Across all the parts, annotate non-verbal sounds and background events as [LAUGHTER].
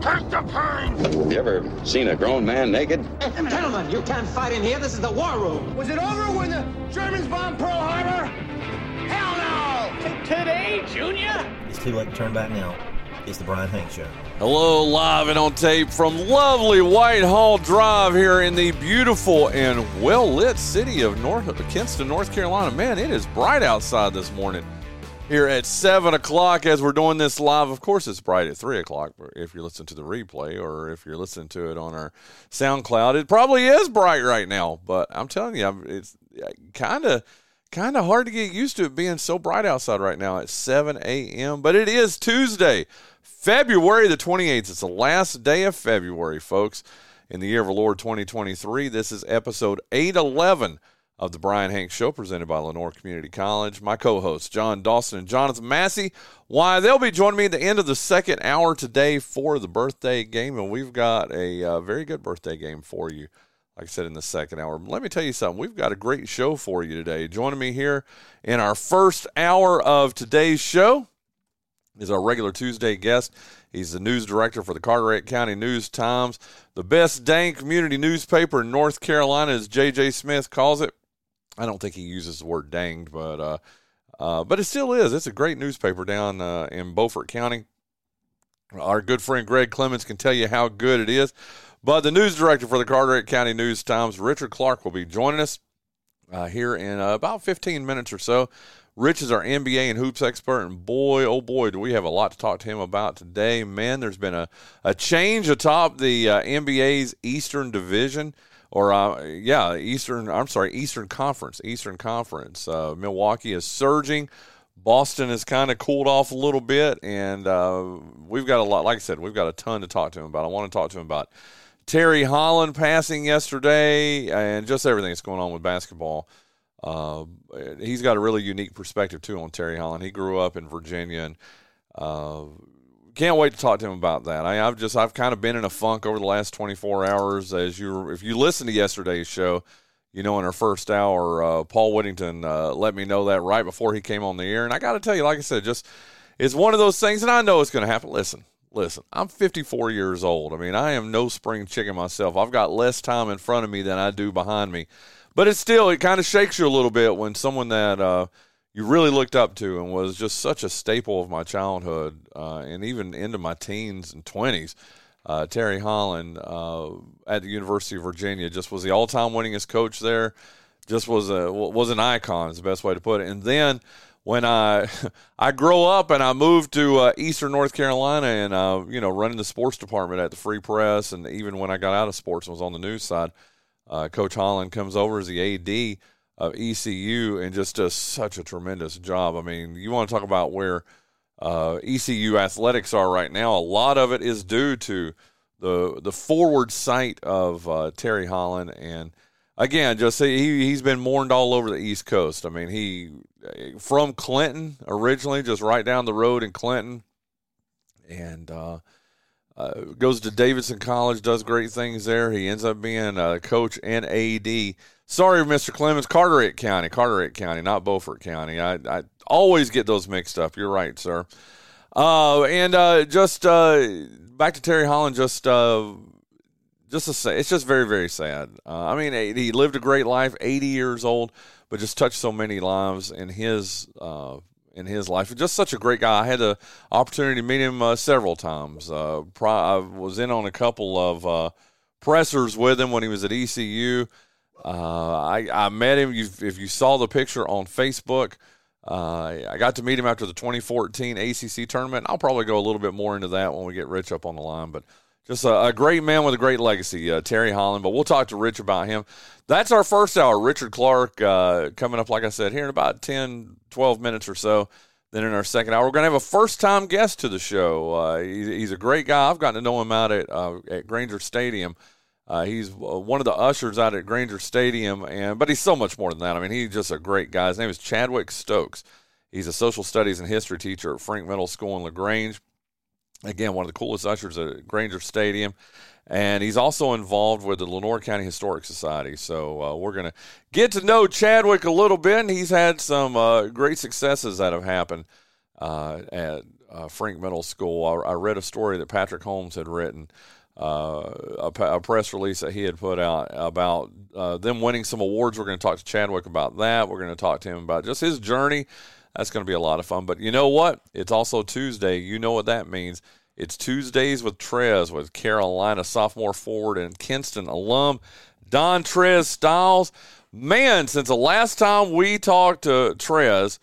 Take the pain! You ever seen a grown man naked? Gentlemen, you can't fight in here. This is the war room. Was it over when the Germans bombed Pearl Harbor? Hell no! Today, Junior? It's too late to turn back now. It's the Brian Hank Show. Hello, live and on tape from lovely Whitehall Drive here in the beautiful and well lit city of North Kinston, North Carolina. Man, it is bright outside this morning. Here at seven o'clock, as we're doing this live, of course, it's bright at three o'clock. If you're listening to the replay or if you're listening to it on our SoundCloud, it probably is bright right now. But I'm telling you, it's kind of kind of hard to get used to it being so bright outside right now at 7 a.m. But it is Tuesday, February the 28th. It's the last day of February, folks, in the year of the Lord 2023. This is episode 811 of the Brian Hanks Show presented by Lenoir Community College. My co hosts, John Dawson and Jonathan Massey. Why, they'll be joining me at the end of the second hour today for the birthday game, and we've got a uh, very good birthday game for you. Like I said in the second hour, let me tell you something. We've got a great show for you today. Joining me here in our first hour of today's show is our regular Tuesday guest. He's the news director for the Carteret County News Times, the best dang community newspaper in North Carolina, as J.J. Smith calls it. I don't think he uses the word danged, but uh, uh, but it still is. It's a great newspaper down uh, in Beaufort County. Our good friend Greg Clemens can tell you how good it is. But the news director for the Carteret County News Times, Richard Clark, will be joining us uh, here in uh, about 15 minutes or so. Rich is our NBA and hoops expert, and boy, oh boy, do we have a lot to talk to him about today. Man, there's been a, a change atop the uh, NBA's Eastern Division or uh, yeah, Eastern. I'm sorry, Eastern Conference. Eastern Conference. Uh, Milwaukee is surging. Boston has kind of cooled off a little bit, and uh, we've got a lot. Like I said, we've got a ton to talk to him about. I want to talk to him about Terry Holland passing yesterday, and just everything that's going on with basketball. Uh, he's got a really unique perspective too on Terry Holland. He grew up in Virginia, and uh, can't wait to talk to him about that. I, have just I've kind of been in a funk over the last 24 hours. As you if you listen to yesterday's show, you know in our first hour, uh, Paul Whittington uh, let me know that right before he came on the air, and I got to tell you, like I said, just it's one of those things, and I know it's going to happen. Listen, listen, I'm 54 years old. I mean, I am no spring chicken myself. I've got less time in front of me than I do behind me, but it's still it kind of shakes you a little bit when someone that uh, you really looked up to and was just such a staple of my childhood uh, and even into my teens and 20s. Uh, Terry Holland uh, at the University of Virginia just was the all-time winningest coach there. Just was a was an icon is the best way to put it. And then when I [LAUGHS] I grow up and I moved to uh, Eastern North Carolina and uh, you know running the sports department at the Free Press and even when I got out of sports and was on the news side, uh, Coach Holland comes over as the AD of ECU and just does such a tremendous job. I mean, you want to talk about where uh, ECU athletics are right now. A lot of it is due to the the forward sight of uh, Terry Holland, and again, just he he's been mourned all over the East Coast. I mean, he from Clinton originally, just right down the road in Clinton, and. Uh, uh, goes to Davidson College, does great things there. He ends up being a coach and AD Sorry, Mr. Clemens, Carteret County, Carteret County, not Beaufort County. I, I always get those mixed up. You're right, sir. Uh, and uh, just uh, back to Terry Holland. Just uh, just to say, it's just very very sad. Uh, I mean, he lived a great life, 80 years old, but just touched so many lives in his uh, in his life. Just such a great guy. I had the opportunity to meet him several times. I was in on a couple of pressers with him when he was at ECU. Uh, I, I met him. You, if you saw the picture on Facebook, uh, I got to meet him after the 2014 ACC tournament. I'll probably go a little bit more into that when we get Rich up on the line. But just a, a great man with a great legacy, uh, Terry Holland. But we'll talk to Rich about him. That's our first hour. Richard Clark uh, coming up, like I said, here in about 10, 12 minutes or so. Then in our second hour, we're going to have a first time guest to the show. Uh, he, he's a great guy. I've gotten to know him out at, uh, at Grainger Stadium. Uh, he's uh, one of the ushers out at Grainger Stadium, and but he's so much more than that. I mean, he's just a great guy. His name is Chadwick Stokes. He's a social studies and history teacher at Frank Middle School in LaGrange. Again, one of the coolest ushers at Grainger Stadium, and he's also involved with the Lenoir County Historic Society. So uh, we're going to get to know Chadwick a little bit. And he's had some uh, great successes that have happened uh, at Frank Middle School. I, I read a story that Patrick Holmes had written uh, a, a, press release that he had put out about uh, them winning some awards. We're going to talk to Chadwick about that. We're going to talk to him about just his journey. That's going to be a lot of fun. But you know what? It's also Tuesday. You know what that means. It's Tuesdays with Trez with Carolina sophomore forward and Kinston alum Dontrez Styles. Man, since the last time we talked to Trez,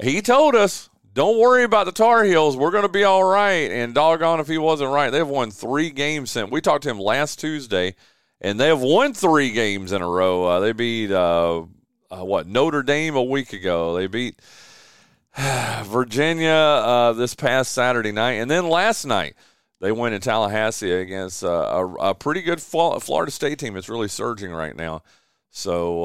he told us don't worry about the Tar Heels. We're going to be all right. And doggone if he wasn't right. They've won three games since. We talked to him last Tuesday, and they have won three games in a row. Uh, they beat, uh, uh, what, Notre Dame a week ago. They beat [SIGHS] Virginia uh, this past Saturday night. And then last night, they went in Tallahassee against uh, a, a, pretty good Florida State team. It's really surging right now. So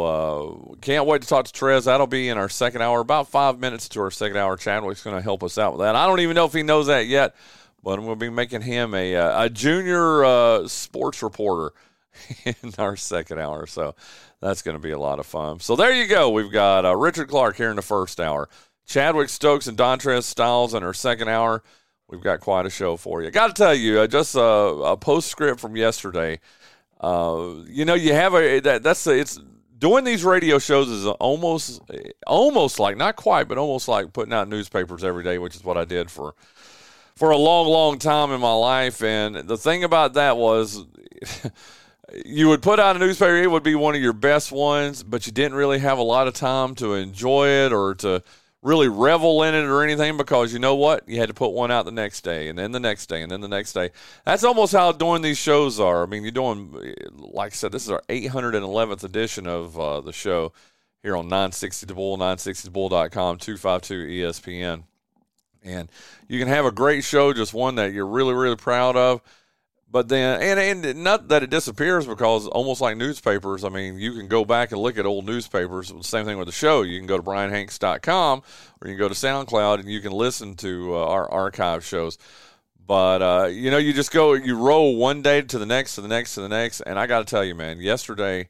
uh, can't wait to talk to Trez. That'll be in our second hour, about five minutes to our second hour. Chadwick's going to help us out with that. I don't even know if he knows that yet, but to be making him a uh, a junior uh, sports reporter [LAUGHS] in our second hour. So that's going to be a lot of fun. So there you go. We've got uh, Richard Clark here in the first hour, Chadwick Stokes and Dontrez Styles in our second hour. We've got quite a show for you. Got to tell you, uh, just a, a postscript from yesterday. Uh, you know, you have a that that's a, it's doing these radio shows is almost almost like not quite, but almost like putting out newspapers every day, which is what I did for for a long, long time in my life. And the thing about that was. [LAUGHS] you would put out a newspaper, it would be one of your best ones, but you didn't really have a lot of time to enjoy it or to really revel in it or anything because you know what? You had to put one out the next day and then the next day and then the next day. That's almost how doing these shows are. I mean, you're doing, like I said, this is our 811th edition of uh, the show here on 960 The Bull, 960thebull.com, 252 ESPN. And you can have a great show, just one that you're really, really proud of but then, and, and not that it disappears because almost like newspapers, I mean, you can go back and look at old newspapers. Same thing with the show. You can go to brianhanks.com or you can go to SoundCloud and you can listen to uh, our archive shows. But, uh, you know, you just go, you roll one day to the next, to the next, to the next. And I got to tell you, man, yesterday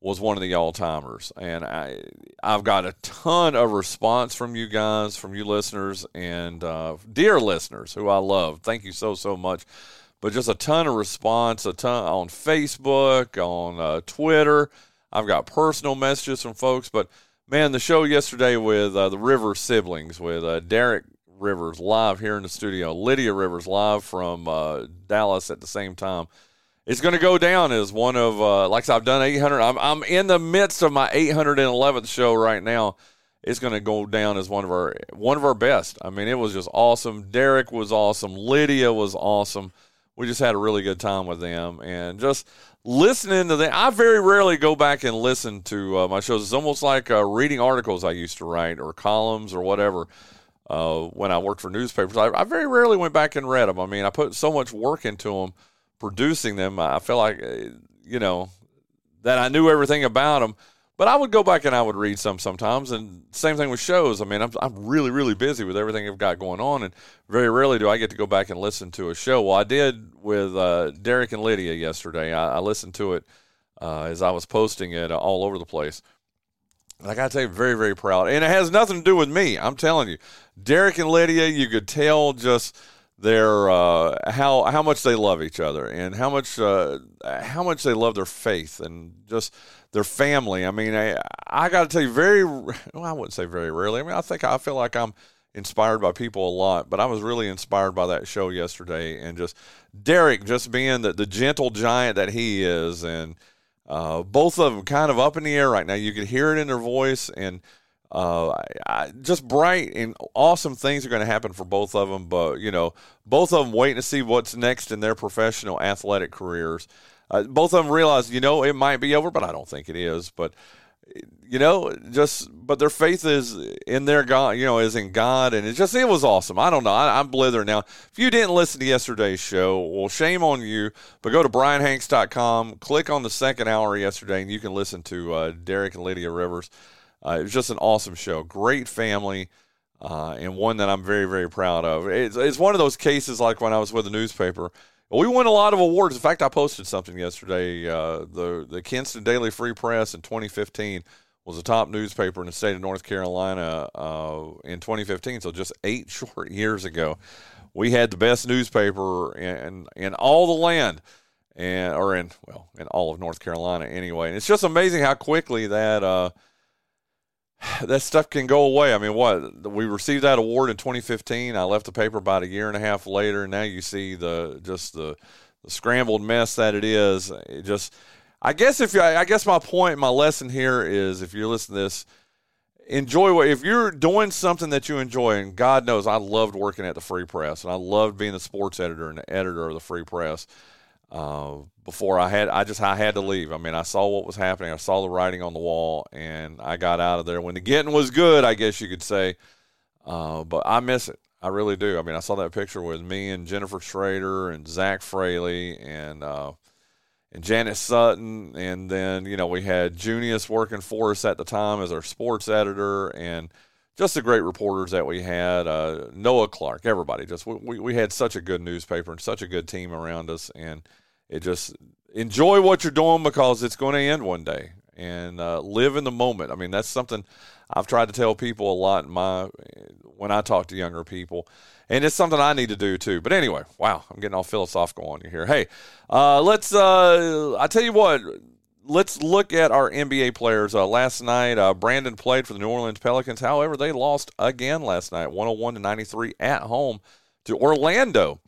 was one of the all timers. And I, I've got a ton of response from you guys, from you listeners, and uh, dear listeners who I love. Thank you so, so much but just a ton of response, a ton on Facebook, on uh, Twitter. I've got personal messages from folks, but man, the show yesterday with uh, the Rivers siblings, with uh, Derek Rivers live here in the studio, Lydia Rivers live from uh, Dallas at the same time. It's going to go down as one of, uh, like I've done 800. I'm, I'm in the midst of my 811th show right now it's going to go down as one of our one of our best. I mean, it was just awesome. Derek was awesome. Lydia was awesome we just had a really good time with them and just listening to them. I very rarely go back and listen to uh, my shows. It's almost like uh, reading articles I used to write or columns or whatever uh, when I worked for newspapers. I, I, very rarely went back and read them. I mean, I put so much work into them, producing them. I feel like, uh, you know, that I knew everything about them. But I would go back and I would read some sometimes, and same thing with shows. I mean, I'm I'm really really busy with everything I've got going on, and very rarely do I get to go back and listen to a show. Well, I did with uh, Derek and Lydia yesterday. I, I listened to it uh, as I was posting it all over the place. And I got to tell you, very very proud, and it has nothing to do with me. I'm telling you, Derek and Lydia, you could tell just their uh, how how much they love each other and how much uh, how much they love their faith and just their family. I mean, I, I got to tell you, very, well, I wouldn't say very rarely. I mean, I think I feel like I'm inspired by people a lot, but I was really inspired by that show yesterday and just Derek just being the, the gentle giant that he is. And uh, both of them kind of up in the air right now. You could hear it in their voice and uh, I, just bright and awesome things are going to happen for both of them. But, you know, both of them waiting to see what's next in their professional athletic careers uh, both of them realize, you know, it might be over, but I don't think it is. But you know, just but their faith is in their God, you know, is in God, and it just it was awesome. I don't know, I, am blithering now. If you didn't listen to yesterday's show, well, shame on you. But go to brianhanks.com, click on the second hour yesterday, and you can listen to uh, Derek and Lydia Rivers. Uh, it was just an awesome show, great family. Uh, and one that I'm very, very proud of. It's, it's one of those cases like when I was with the newspaper. We won a lot of awards. In fact, I posted something yesterday. Uh, the the Kinston Daily Free Press in 2015 was a top newspaper in the state of North Carolina uh, in 2015. So just eight [LAUGHS] short years ago, we had the best newspaper in in all the land, and or in well in all of North Carolina anyway. And it's just amazing how quickly that uh, [SIGHS] that stuff can go away. I mean, what we received that award in 2015. I left the paper about a year and a half later, and now you see the just the, the scrambled mess that it is. It just I guess if you, I guess my point, my lesson here is if you're listening to this, enjoy what if you're doing something that you enjoy, and God knows I loved working at the Free Press, and I loved being the sports editor and the editor of the Free Press. Uh, before I had, I just I had to leave. I mean, I saw what was happening. I saw the writing on the wall, and I got out of there when the getting was good. I guess you could say, uh, but I miss it. I really do. I mean, I saw that picture with me and Jennifer Schrader and Zach Fraley and. Uh, and Janet Sutton, and then you know we had Junius working for us at the time as our sports editor, and just the great reporters that we had. Uh, Noah Clark, everybody, just we we had such a good newspaper and such a good team around us, and it just enjoy what you're doing because it's going to end one day, and uh, live in the moment. I mean that's something I've tried to tell people a lot in my when I talk to younger people and it's something I need to do too. But anyway, wow, I'm getting all philosophical on you here. Hey, uh, let's. Uh, I tell you what. Let's look at our NBA players. Uh, last night, uh, Brandon played for the New Orleans Pelicans. However, they lost again last night, 101 to 93 at home to Orlando.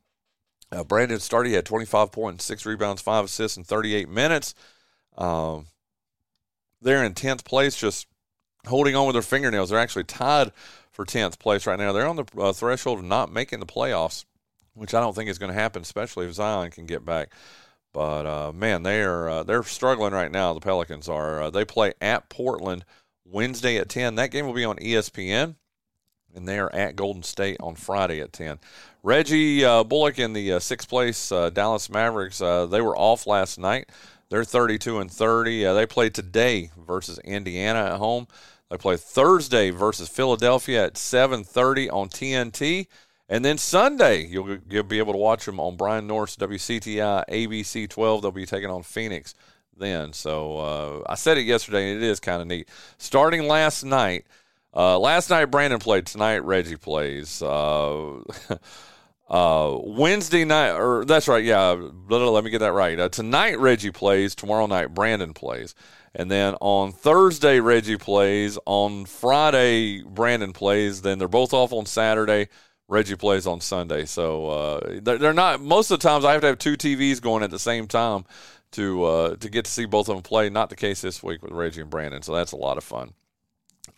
Uh, Brandon. He had 25 points, six rebounds, five assists in 38 minutes. Um, they're in 10th place, just holding on with their fingernails. They're actually tied for 10th place right now. They're on the uh, threshold of not making the playoffs, which I don't think is going to happen, especially if Zion can get back. But uh, man, they are uh, they're struggling right now. The Pelicans are. Uh, they play at Portland Wednesday at 10. That game will be on ESPN, and they are at Golden State on Friday at 10. Reggie uh, Bullock in the uh, sixth place Dallas Mavericks. they were off last night. They're 32 and 30. they play today versus Indiana at home. They play Thursday versus Philadelphia at 7:30 on TNT, and then Sunday you'll, you'll be able to watch them on Brian North's WCTI ABC 12. They'll be taking on Phoenix then. So uh, I said it yesterday, and it is kind of neat. Starting last night, uh, last night Brandon played. Tonight Reggie plays. Uh, [LAUGHS] uh, Wednesday night, or that's right, yeah. Let me get that right. Uh, tonight Reggie plays. Tomorrow night Brandon plays. And then on Thursday, Reggie plays. On Friday, Brandon plays. Then they're both off on Saturday. Reggie plays on Sunday. So uh, they're, not. Most of the times, I have to have two TVs going at the same time to uh, to get to see both of them play. Not the case this week with Reggie and Brandon. So that's a lot of fun.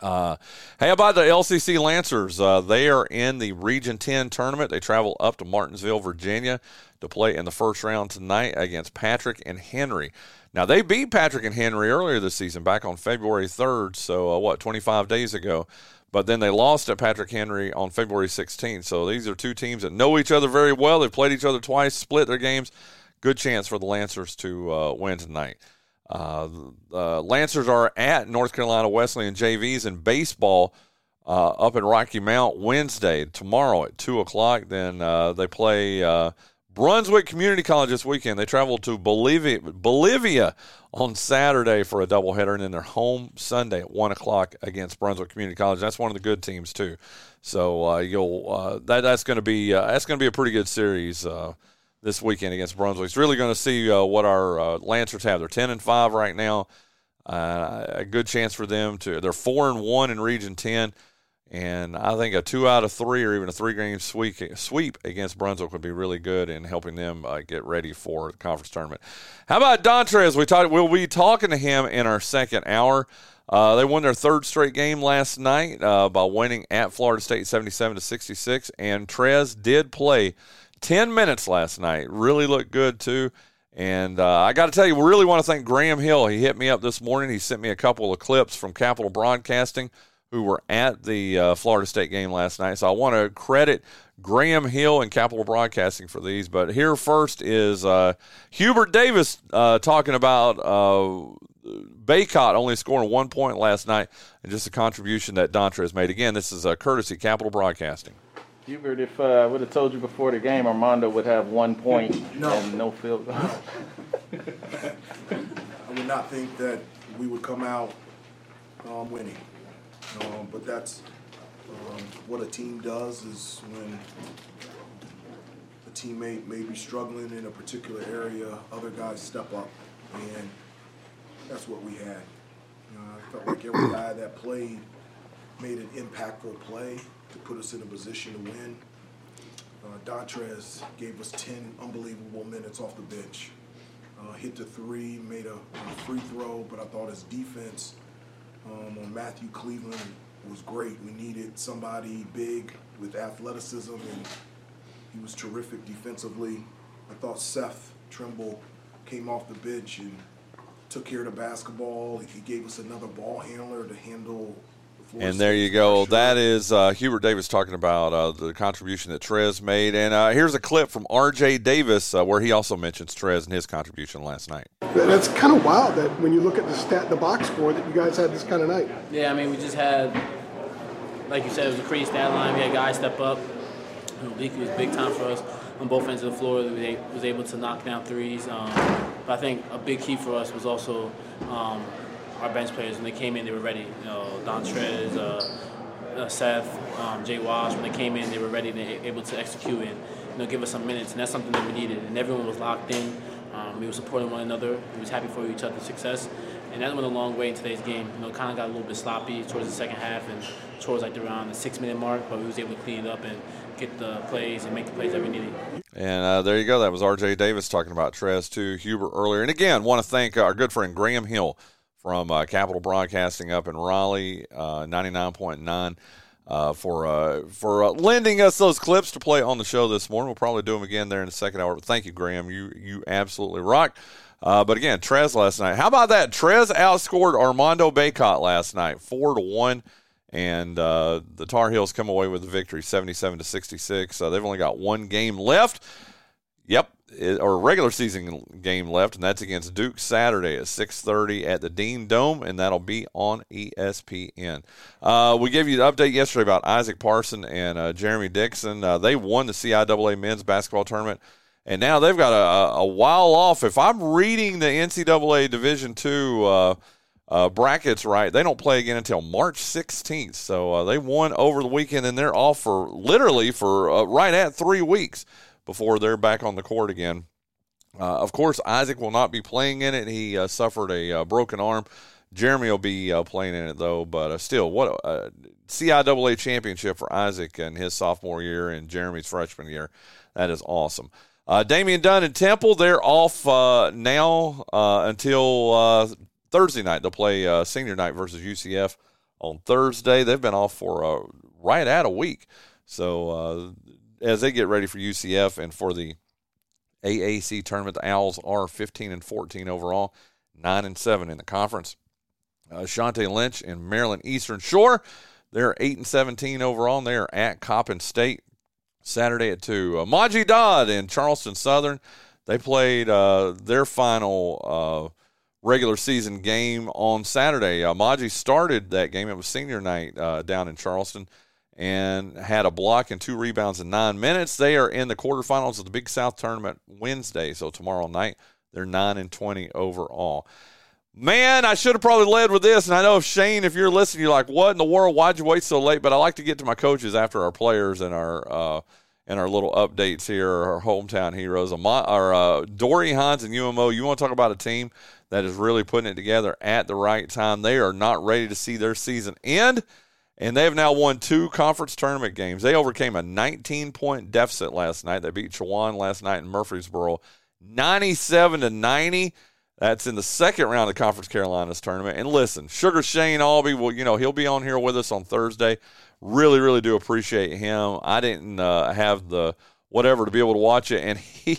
Uh, hey, about the LCC Lancers? Uh, they are in the Region 10 tournament. They travel up to Martinsville, Virginia to play in the first round tonight against Patrick and Henry. Now, they beat Patrick and Henry earlier this season, back on February 3rd, so uh, what, 25 days ago. But then they lost at Patrick Henry on February 16th. So these are two teams that know each other very well. They've played each other twice, split their games. Good chance for the Lancers to uh, win tonight. Uh, the Lancers are at North Carolina Wesleyan JVs in baseball uh, up in Rocky Mount Wednesday, tomorrow at 2 o'clock. Then uh, they play uh, Brunswick Community College this weekend. They travel to Bolivia, Bolivia on Saturday for a doubleheader, and then they're home Sunday at one o'clock against Brunswick Community College. That's one of the good teams too. So uh, you'll uh, that that's going to be uh, that's going to be a pretty good series uh, this weekend against Brunswick. It's really going to see uh, what our uh, Lancers have. They're ten and five right now. a good chance for them to. They're four and one in Region Ten. And I think a two out of three or even a three game sweep, sweep against Brunswick would be really good in helping them uh, get ready for the conference tournament. How about Dontrez? We talked. We'll be talking to him in our second hour. Uh, they won their third straight game last night uh, by winning at Florida State 77 to 66. And Trez did play 10 minutes last night. Really looked good too. And uh, I got to tell you, we really want to thank Graham Hill. He hit me up this morning. He sent me a couple of clips from Capital Broadcasting, who were at the uh, Florida State game last night. So I want to credit Graham Hill and Capital Broadcasting for these. But here first is uh, Hubert Davis uh, talking about uh, Bacot only scoring one point last night and just a contribution that Dontrez made. Again, this is a courtesy Capital Broadcasting. Hubert, if uh, I would have told you before the game, Armando would have one point no. and no field goal. I would not think that we would come out um, winning. Um, but that's um, what a team does is when a teammate may be struggling in a particular area, other guys step up. And that's what we had. You know, I felt like every guy that played made an impactful play to put us in a position to win. Uh, Dontrez gave us 10 unbelievable minutes off the bench. Uh, hit the three, made a, a, free throw, but I thought his defense um, on Matthew Cleveland was great. We needed somebody big with athleticism, and he was terrific defensively. I thought Seth Trimble came off the bench and took care of the basketball. He gave us another ball handler to handle and there you go. That is uh, Hubert Davis talking about uh, the contribution that Trez made. And uh, here's a clip from R.J. Davis uh, where he also mentions Trez and his contribution last night. That's kind of wild that when you look at the stat, the box score, that you guys had this kind of night. Yeah, I mean, we just had, like you said, it was a crazy stat line. We had guys step up. You know, Leaky was big time for us on both ends of the floor. We was able to knock down threes. Um, but I think a big key for us was also um, our bench players when they came in, they were ready. You know, uh, uh, Seth, um, Jay Wash, when they came in, they were ready and able to execute and you know give us some minutes, and that's something that we needed. And everyone was locked in. Um, we were supporting one another. We was happy for each other's success, and that went a long way in today's game. You know, kind of got a little bit sloppy towards the second half and towards like around the six-minute mark, but we was able to clean it up and get the plays and make the plays that we needed. And uh, there you go. That was R.J. Davis talking about Trez to Hubert earlier. And again, want to thank our good friend Graham Hill from uh, Capital Broadcasting up in Raleigh, uh, 99.9. Uh, for uh, for uh, lending us those clips to play on the show this morning. We'll probably do them again there in the second hour. But thank you, Graham. You you absolutely rock. Uh, but again, Trez last night. How about that? Trez outscored Armando Bacot last night, four to one, and uh, the Tar Heels come away with the victory, seventy-seven to sixty-six. Uh, they've only got one game left. Yep, or regular season game left, and that's against Duke Saturday at 6:30 at the Dean Dome, and that'll be on ESPN. Uh, we gave you the update yesterday about Isaac Parson and uh, Jeremy Dixon. Uh, they won the CIAA men's basketball tournament, and now they've got a, a while off. If I'm reading the NCAA Division two. Uh, uh, brackets right. They don't play again until March 16th. So uh, they won over the weekend, and they're off for literally for right at three weeks before they're back on the court again. Uh, of course, Isaac will not be playing in it. He uh, suffered a uh, broken arm. Jeremy will be uh, playing in it though, but uh, still, what a CIAA championship for Isaac in his sophomore year and Jeremy's freshman year. That is awesome. Uh, Damian Dunn and Temple, they're off now until Thursday night. They'll play senior night versus UCF on Thursday. They've been off for right at a week. So as they get ready for UCF and for the AAC tournament, the Owls are 15 and 14 overall, 9 and 7 in the conference. Uh, Shante Lynch and Maryland Eastern Shore, they're 8 and 17 overall, and they are at Coppin State Saturday at 2. Uh, Maji Dodd and Charleston Southern, they played uh, their final uh, regular season game on Saturday. Uh, Maji started that game. It was senior night uh, down in Charleston and had a block and two rebounds in nine minutes. They are in the quarterfinals of the Big South tournament Wednesday, so tomorrow night they're nine and twenty overall. Man, I should have probably led with this, and I know if Shane, if you're listening, you're like, "What in the world? Why'd you wait so late?" But I like to get to my coaches after our players and our uh, and our little updates here, our hometown heroes. Our uh, Dory Hines and UMO. You want to talk about a team that is really putting it together at the right time? They are not ready to see their season end and they have now won two conference tournament games. They overcame a 19 point deficit last night. They beat Chowan last night in Murfreesboro, 97 to 90. That's in the second round of the Conference Carolinas tournament. And listen, Sugar Shane Albee, well, you know, he'll be on here with us on Thursday. Really, really do appreciate him. I didn't uh, have the whatever to be able to watch it. And [LAUGHS] he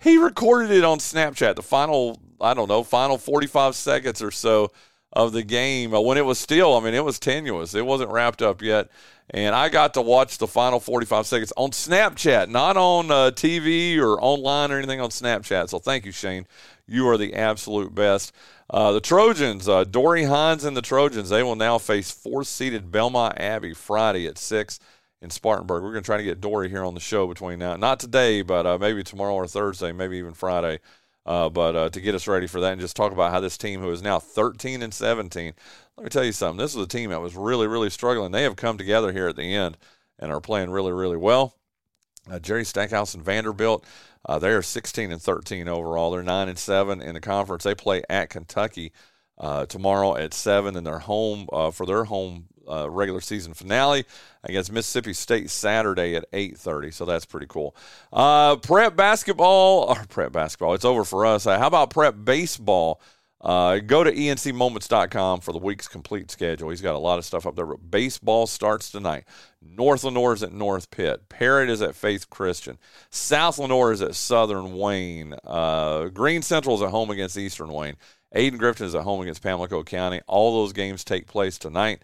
he recorded it on Snapchat. The final I don't know final 45 seconds or so of the game uh, when it was still. I mean, it was tenuous. It wasn't wrapped up yet. And I got to watch the final 45 seconds on Snapchat, not on uh, TV or online or anything on Snapchat. So thank you, Shane. You are the absolute best. Uh, the Trojans, uh, Dory Hines and the Trojans, they will now face four-seeded Belmont Abbey Friday at 6 in Spartanburg. We're going to try to get Dory here on the show between now, not today, but uh, maybe tomorrow or Thursday, maybe even Friday. Uh, but uh, to get us ready for that and just talk about how this team, who is now 13 and 17, let me tell you something. This is a team that was really, really struggling. They have come together here at the end and are playing really, really well. Uh, Jerry Stackhouse and Vanderbilt, uh, they are 16 and 13 overall. They're 9 and 7 in the conference. They play at Kentucky uh, tomorrow at 7, and they're home uh, for their home uh, regular season finale against Mississippi State Saturday at 8:30. So that's pretty cool. Uh, prep basketball [LAUGHS] or prep basketball, it's over for us. Uh, how about prep baseball? Uh, go to encmoments.com for the week's complete schedule. He's got a lot of stuff up there. Baseball starts tonight. North Lenoir is at North Pitt. Parrott is at Faith Christian. South Lenoir is at Southern Wayne. Uh, Greene Central is at home against Eastern Wayne. Ayden-Grifton is at home against Pamlico County. All those games take place tonight.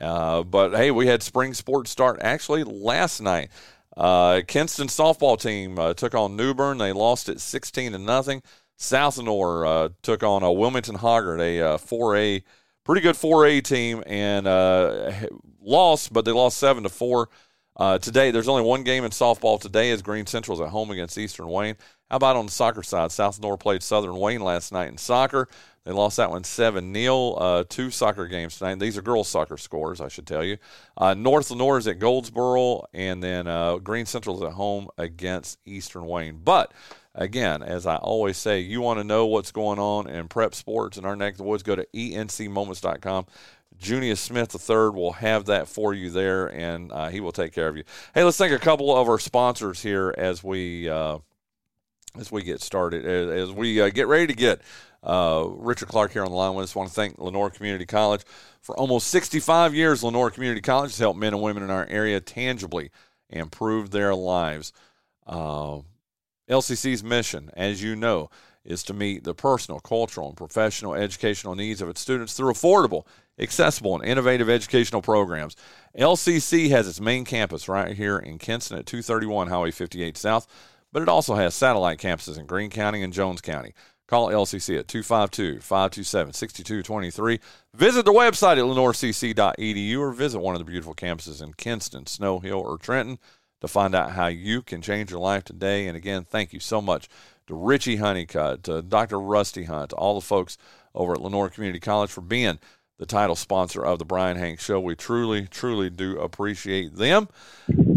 Uh, but hey, we had spring sports start actually last night. Uh, Kinston softball team uh, took on New Bern. They lost it 16 to nothing. South Lenoir uh, took on a Wilmington Hoggard, a 4A, pretty good 4A team, and uh, lost, but they lost seven to four. Uh, today, there's only one game in softball today as Greene Central's at home against Eastern Wayne. How about on the soccer side? South played Southern Wayne last night in soccer. They lost that one 7 0. Uh, two soccer games tonight. These are girls' soccer scores, I should tell you. Uh, North Lenoir is at Goldsboro, and then uh, Greene Central is at home against Eastern Wayne. But again, as I always say, you want to know what's going on in prep sports in our neck of the woods, go to encmoments.com. Junius Smith III will have that for you there, and uh, he will take care of you. Hey, let's thank a couple of our sponsors here as we uh, as we get started, as, as we uh, get ready to get uh, Richard Clark here on the line. We just want to thank Lenoir Community College. For almost 65 years, Lenoir Community College has helped men and women in our area tangibly improve their lives. Uh, LCC's mission, as you know, is to meet the personal, cultural, and professional educational needs of its students through affordable, accessible, and innovative educational programs. LCC has its main campus right here in Kinston at 231 Highway 58 South, but it also has satellite campuses in Greene County and Jones County. Call LCC at 252 527 6223. Visit their website at lenoircc.edu or visit one of the beautiful campuses in Kinston, Snow Hill, or Trenton to find out how you can change your life today. And again, thank you so much to Richie Honeycutt, to Dr. Rusty Hunt, to all the folks over at Lenoir Community College for being the title sponsor of the Brian Hanks Show. We truly, truly do appreciate them.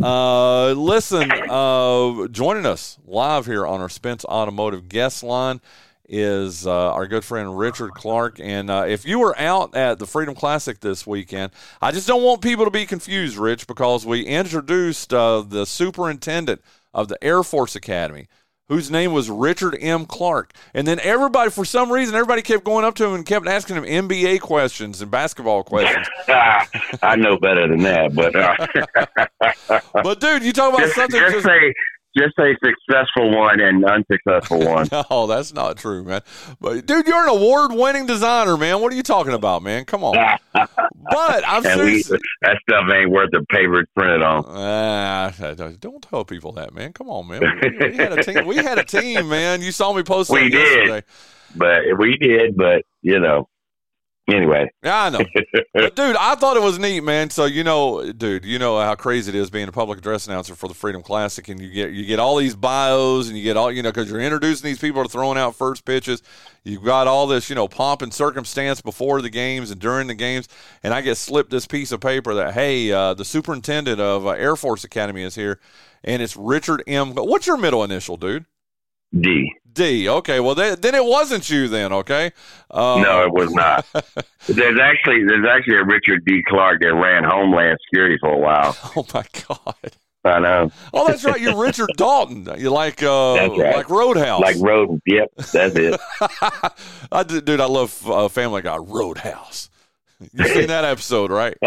Uh, listen, uh, joining us live here on our Spence Automotive guest line is uh, our good friend Richard Clark. And uh, if you were out at the Freedom Classic this weekend, I just don't want people to be confused, Rich, because we introduced uh, the superintendent of the Air Force Academy. Whose name was Richard M. Clark. And then everybody, for some reason, everybody kept going up to him and kept asking him NBA questions and basketball questions. [LAUGHS] I know better than that, but. Uh, [LAUGHS] but, dude, you talk about just, something. Just, just say, just a successful one and unsuccessful [LAUGHS] one. no, that's not true, man. But dude, you're an award-winning designer, man. What are you talking about, man? Come on. [LAUGHS] but I'm serious. That stuff ain't worth the paper it's printed on. Uh, don't tell people that, man. Come on, man. We, we, had a team. We had a team, man. You saw me post. [LAUGHS] We did, yesterday. but we did. But you know, anyway. Yeah, I know. but dude, I thought it was neat, man. So you know, dude, you know how crazy it is being a public address announcer for the Freedom Classic, and you get you get all these bios, and you get all you know because you're introducing these people to throwing out first pitches. You've got all this, you know, pomp and circumstance before the games and during the games, and I get slipped this piece of paper that hey, uh, the superintendent of uh, Air Force Academy is here, and it's Richard M. What's your middle initial, dude? D. D. Okay, well then, then it wasn't you then. Okay. Uh, no, it was not. [LAUGHS] there's actually there's actually a Richard D. Clark that ran Homeland Security for a while. [LAUGHS] Oh my God. I know. Oh, that's right. You're Richard [LAUGHS] Dalton. You like uh, right. like Roadhouse. Like Road. Yep, that's it. I dude, I love uh, Family Guy. Roadhouse. You've seen that episode, right?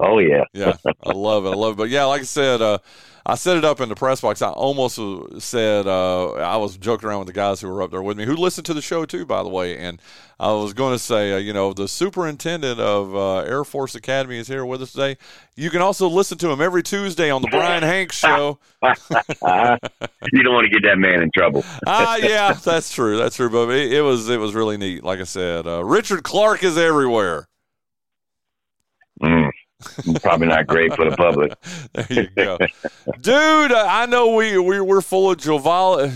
oh yeah, yeah. I love it. I love it. But yeah, like I said, uh, I set it up in the press box. I almost said uh, I was joking around with the guys who were up there with me, who listened to the show too, by the way. And I was going to say, uh, you know, the superintendent of uh, Air Force Academy is here with us today. You can also listen to him every Tuesday on the Brian Hanks Show. [LAUGHS] you don't want to get that man in trouble. [LAUGHS] Ah, yeah, that's true. That's true. But it, it, was it was really neat. Like I said, uh, Richard Clark is everywhere. Mm. Probably not great for the public. [LAUGHS] there you go, dude. I know we, we we're full of jovial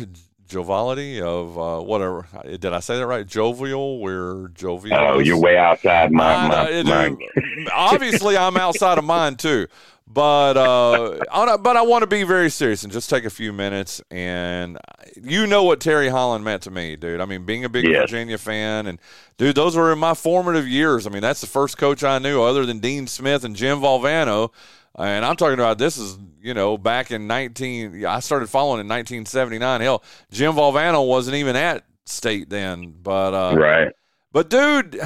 joviality of uh, whatever. Did I say that right? Jovial. We're jovial. Oh, you're way outside my. my, my. [LAUGHS] Obviously, I'm outside of mine too. But uh, but I want to be very serious and just take a few minutes. And you know what Terry Holland meant to me, dude. I mean, being a big yes. Virginia fan, and dude, those were in my formative years. I mean, that's the first coach I knew other than Dean Smith and Jim Valvano. And I'm talking about this is, you know, back in 19, I started following in 1979. Hell, Jim Valvano wasn't even at state then. But, uh, right. But dude,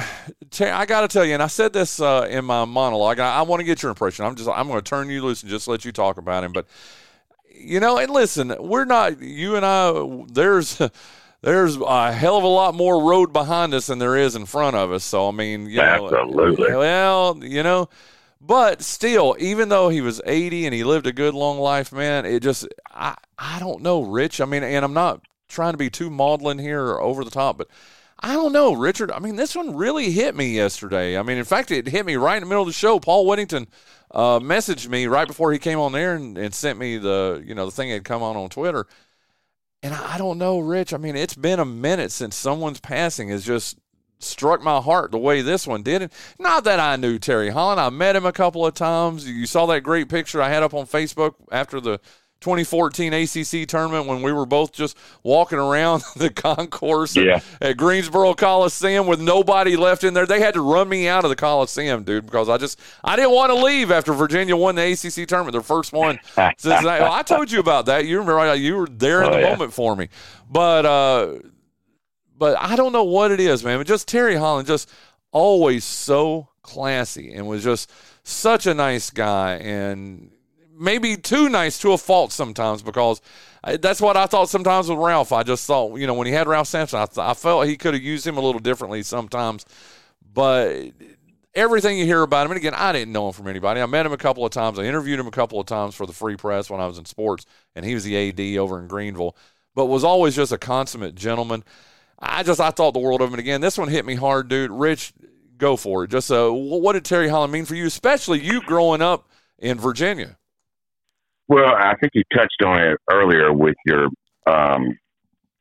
I got to tell you, and I said this uh, in my monologue. I, I want to get your impression. I'm just I'm going to turn you loose and just let you talk about him. But you know, and listen, we're not you and I. There's there's a hell of a lot more road behind us than there is in front of us. So I mean, you absolutely. Know, well, you know, but still, even though he was 80 and he lived a good long life, man, it just I I don't know, Rich. I mean, and I'm not trying to be too maudlin here or over the top, but I don't know, Richard. I mean, this one really hit me yesterday. I mean, in fact, it hit me right in the middle of the show. Paul Whittington uh, messaged me right before he came on there and, and, sent me the you know the thing had come on on Twitter. And I, I don't know, Rich. I mean, it's been a minute since someone's passing has just struck my heart the way this one did. And not that I knew Terry Holland. I met him a couple of times. You saw that great picture I had up on Facebook after the 2014 ACC tournament when we were both just walking around [LAUGHS] the concourse yeah. at, at Greensboro Coliseum with nobody left in there. They had to run me out of the Coliseum, dude, because I just I didn't want to leave after Virginia won the ACC tournament, their first one [LAUGHS] since I, well, I told you about that. You remember you were there in oh, the yeah. moment for me, but uh, but I don't know what it is, man. But just Terry Holland, just always so classy and was just such a nice guy and maybe too nice to a fault sometimes because that's what I thought sometimes with Ralph. I just thought, you know, when he had Ralph Sampson, I, th- I felt he could have used him a little differently sometimes. But everything you hear about him, and again, I didn't know him from anybody. I met him a couple of times. I interviewed him a couple of times for the Free Press when I was in sports, and he was the AD over in Greenville, but was always just a consummate gentleman. I just I thought the world of him. And again, this one hit me hard, dude. Rich, go for it. Just uh, what did Terry Holland mean for you, especially you growing up in Virginia? Well, I think you touched on it earlier with your um,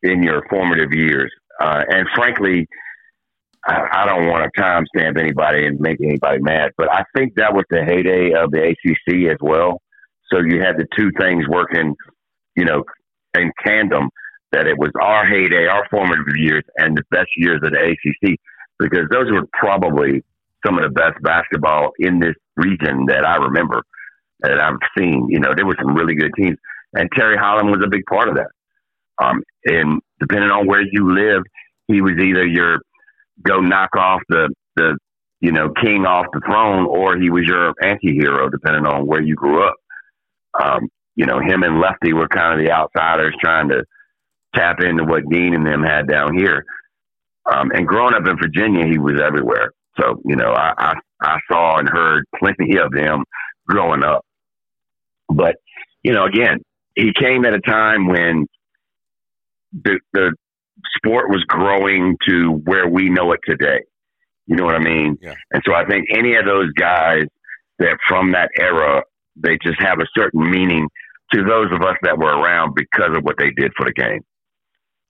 in your formative years, uh, and frankly, I, I don't want to timestamp anybody and make anybody mad, but I think that was the heyday of the ACC as well. So you had the two things working, you know, in tandem. That it was our heyday, our formative years, and the best years of the ACC, because those were probably some of the best basketball in this region that I remember that I've seen. You know, there were some really good teams, and Terry Holland was a big part of that. Um, and depending on where you lived, he was either your go knock off the the you know king off the throne, or he was your anti-hero, depending on where you grew up. Um, you know, him and Lefty were kind of the outsiders trying to tap into what Dean and them had down here. Um, and growing up in Virginia, he was everywhere. So you know, I, I I saw and heard plenty of them growing up. But, you know, again, he came at a time when the, the sport was growing to where we know it today. You know what I mean? Yeah. And so I think any of those guys that from that era, they just have a certain meaning to those of us that were around because of what they did for the game.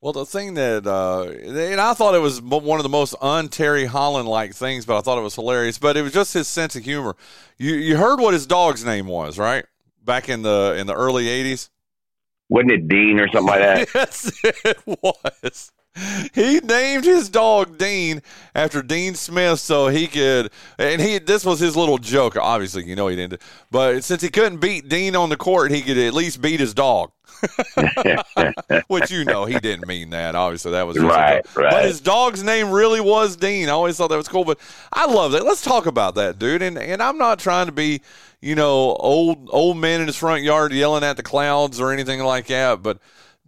Well, the thing that, uh, and I thought it was one of the most un Terry Holland like things, but I thought it was hilarious. But it was just his sense of humor. You you heard what his dog's name was, right? Back in the in the early '80s? Wasn't it Dean or something like that? [LAUGHS] yes, it was. he named his dog Dean after Dean Smith so he could and he this was his little joke obviously you know he didn't but since he couldn't beat Dean on the court he could at least beat his dog [LAUGHS] which you know he didn't mean that obviously that was just right, right. but his dog's name really was Dean I always thought that was cool but I love that let's talk about that dude and and I'm not trying to be you know old old man in his front yard yelling at the clouds or anything like that but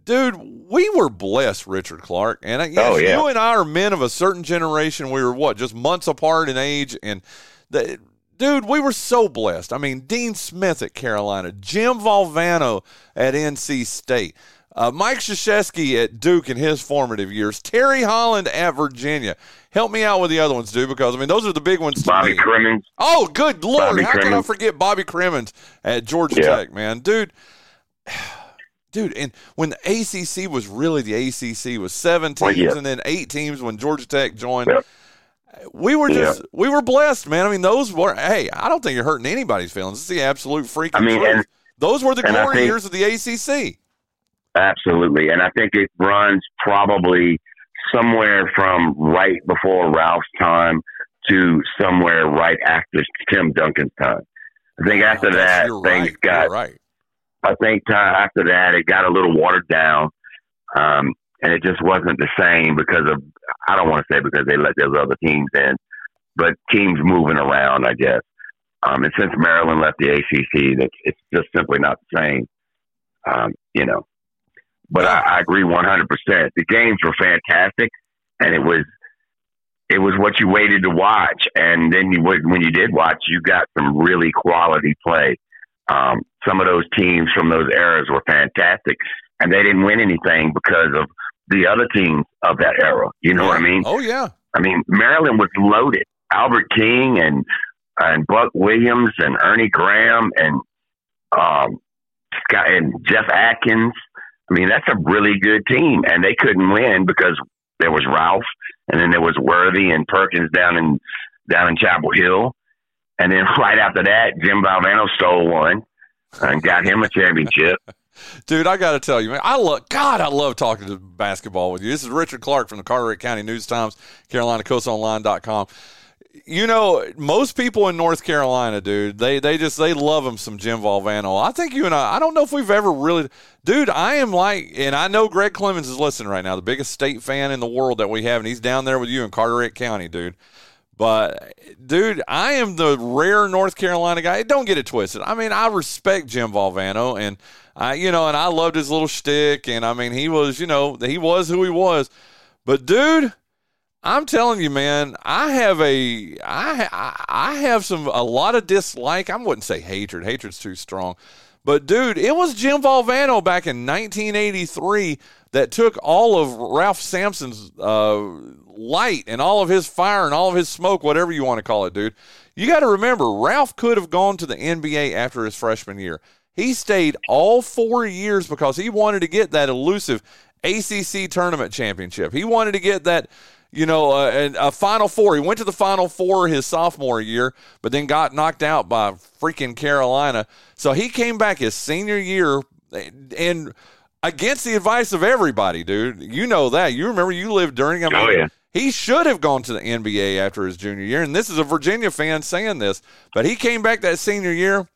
Dude, we were blessed, Richard Clark, and uh, yes, oh, yeah. you and I are men of a certain generation. We were what, just months apart in age, and the, dude, we were so blessed. I mean, Dean Smith at Carolina, Jim Valvano at NC State, uh, Mike Krzyzewski at Duke in his formative years, Terry Holland at Virginia. Help me out with the other ones, dude, because I mean those are the big ones. Bobby Cremins. Oh, good lord! Bobby How Cremins. can I forget Bobby Cremins at Georgia Yeah. Tech, man, dude? [SIGHS] Dude, and when the ACC was really the ACC was seven teams Well, yeah. and then eight teams when Georgia Tech joined. Yeah. We were just we were blessed, man. I mean, those were hey, I don't think you're hurting anybody's feelings. It's the absolute freaking I mean, and- those were the glory think- years of the ACC. Absolutely. And I think it runs probably somewhere from right before Ralph's time to somewhere right after Tim Duncan's time. I think after Oh, that, things right. got, right. I think after that, it got a little watered down. Um, and it just wasn't the same because of, I don't want to say because they let those other teams in, but teams moving around, I guess. Um, and since Maryland left the ACC, that's it's just simply not the same. Um, you know, but I, I agree 100%. The games were fantastic, and it was it was what you waited to watch. And then you would, when you did watch, you got some really quality play. Um, some of those teams from those eras were fantastic, and they didn't win anything because of the other teams of that era. You know what I mean? Oh yeah. I mean, Maryland was loaded. Albert King and and Buck Williams and Ernie Graham and um, Scott and Jeff Adkins. I mean, that's a really good team, and they couldn't win because there was Ralph, and then there was Worthy and Perkins down in down in Chapel Hill, and then [LAUGHS] right after that, Jim Valvano stole one and got him a championship. [LAUGHS] Dude, I got to tell you, man, I love God. I love talking to basketball with you. This is Richard Clark from the Carteret County News Times, CarolinaCoastOnline.com. You know, most people in North Carolina, dude, they they just they love him some Jim Valvano. I think you and I. I don't know if we've ever really, dude. I am like, and I know Greg Clemens is listening right now, the biggest state fan in the world that we have, and he's down there with you in Carteret County, dude. But dude, I am the rare North Carolina guy. Don't get it twisted. I mean, I respect Jim Valvano, and I, you know, and I loved his little shtick, and I mean, he was, you know, he was who he was. But dude, I'm telling you, man, I have a, I, I, have some a lot of dislike. I wouldn't say hatred. Hatred's too strong. But dude, it was Jim Valvano back in 1983 that took all of Ralph Sampson's uh, light and all of his fire and all of his smoke, whatever you want to call it, dude. You got to remember, Ralph could have gone to the NBA after his freshman year. He stayed all four years because he wanted to get that elusive ACC tournament championship. He wanted to get that, you know, uh, and a Final Four. He went to the Final Four his sophomore year, but then got knocked out by freaking Carolina. So he came back his senior year and against the advice of everybody, dude. You know that. You remember you lived during. I mean, Oh, yeah. He should have gone to the NBA after his junior year, and this is a Virginia fan saying this, but he came back that senior year.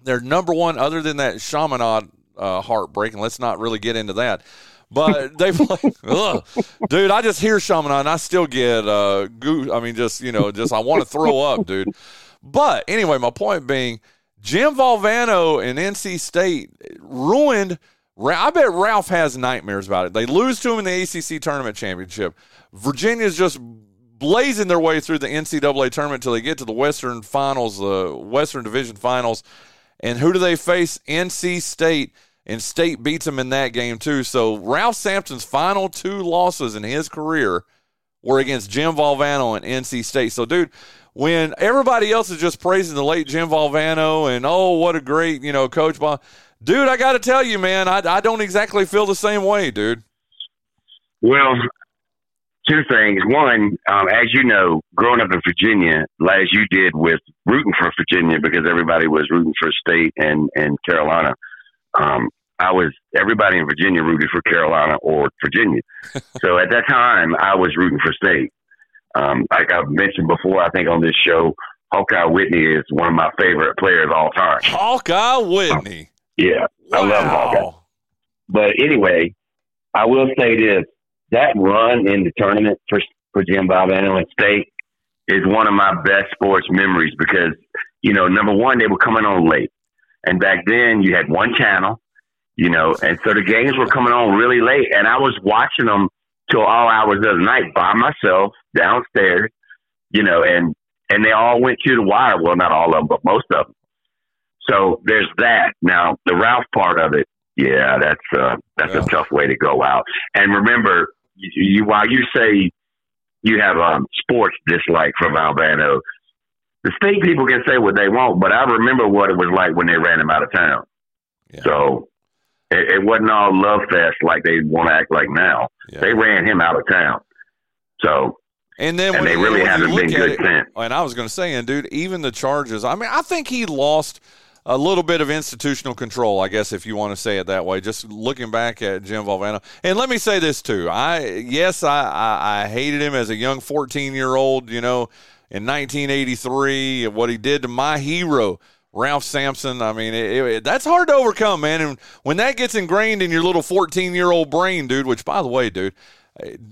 They're number one, other than that Chaminade uh, heartbreak, and let's not really get into that. But they [LAUGHS] play, ugh. dude. I just hear Chaminade, and I still get uh, goo. I mean, just you know, just I want to throw up, dude. But anyway, my point being, Jim Valvano and NC State ruined. I bet Ralph has nightmares about it. They lose to him in the ACC tournament championship. Virginia's just blazing their way through the NCAA tournament until they get to the Western Finals, the Western Division Finals. And who do they face? NC State. And State beats them in that game, too. So Ralph Sampson's final two losses in his career were against Jim Valvano and NC State. So, dude, when everybody else is just praising the late Jim Valvano and, oh, what a great, you know, coach, dude, I got to tell you, man, I, I don't exactly feel the same way, dude. Well, two things. One, um, as you know, growing up in Virginia, as you did with rooting for Virginia because everybody was rooting for State and and Carolina. Um, I was everybody in Virginia rooted for Carolina or Virginia. [LAUGHS] so at that time, I was rooting for State. Um, like I've mentioned before, I think on this show, Hawkeye Whitney is one of my favorite players of all time. Hawkeye Whitney. Yeah, I love Hawkeye. But anyway, I will say this: that run in the tournament for for Jim Valvano and State is one of my best sports memories because you know, number one, they were coming on late, and back then you had one channel, you know, and so the games were coming on really late, and I was watching them till all hours of the night by myself downstairs, you know, and and they all went to the wire. Well, not all of them, but most of them. So there's that. Now the Ralph part of it, yeah, that's uh, that's Yeah. a tough way to go out. And remember, you, you while you say you have um, sports dislike for Valvano, the state people can say what they want, but I remember what it was like when they ran him out of town. So it, it wasn't all love fest like they want to act like now. They ran him out of town. So And then And they really when haven't been good it- since. And I was going to say, and dude, even the charges. I mean, I think he lost a little bit of institutional control. I guess if you want to say it that way. Just looking back at Jim Valvano, and let me say this too. I yes, I I, I hated him as a young fourteen year old. You know, in 1983, what he did to my hero. Ralph Sampson. I mean, it, it, that's hard to overcome, man. And when that gets ingrained in your little 14 year old brain, dude, which by the way, dude,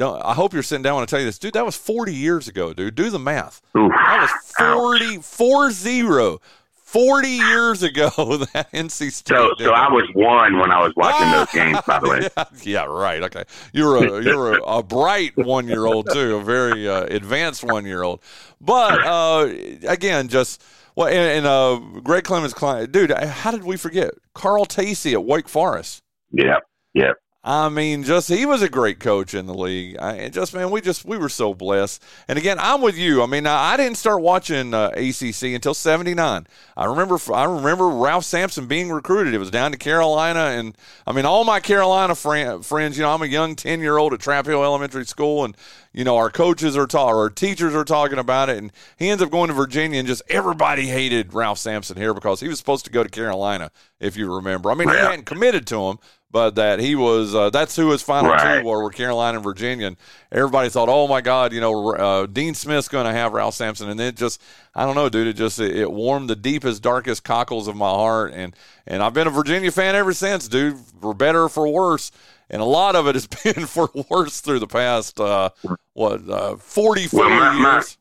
I hope you're sitting down when I tell you this, dude. That was 40 years ago, dude. Do the math. That was 40, 4 0, 40 years ago. [LAUGHS] That NC State. so so I was one when I was watching those games. By the way, yeah, [LAUGHS] yeah, right. Okay, you're a you're a, a bright one year old too, a very uh, advanced one year old. But uh, again, just well, and, and uh, Greg Clemens' client, dude. How did we forget Carl Tacy at Wake Forest? yeah, yeah. I mean, just he was a great coach in the league. I, and just man, we just we were so blessed. And again, I'm with you. I mean, I, I didn't start watching uh, ACC until '79. I remember I remember Ralph Sampson being recruited. It was down to Carolina, and I mean, all my Carolina friend, friends. You know, I'm a young ten year old at Trap Hill Elementary School, and you know, our coaches are talking, our teachers are talking about it, and he ends up going to Virginia, and just everybody hated Ralph Sampson here because he was supposed to go to Carolina, if you remember. I mean, he hadn't committed to him, but that he was uh, that's who his final Right. two were, were Carolina and Virginia. And everybody thought, oh my God, you know, uh, Dean Smith's going to have Ralph Sampson, and then it just I don't know, dude. It just it, it warmed the deepest, darkest cockles of my heart, and and I've been a Virginia fan ever since, dude. For better or for worse. And a lot of it has [LAUGHS] been for worse through the past, uh, what, uh, 40, 40 Well, my- my- years.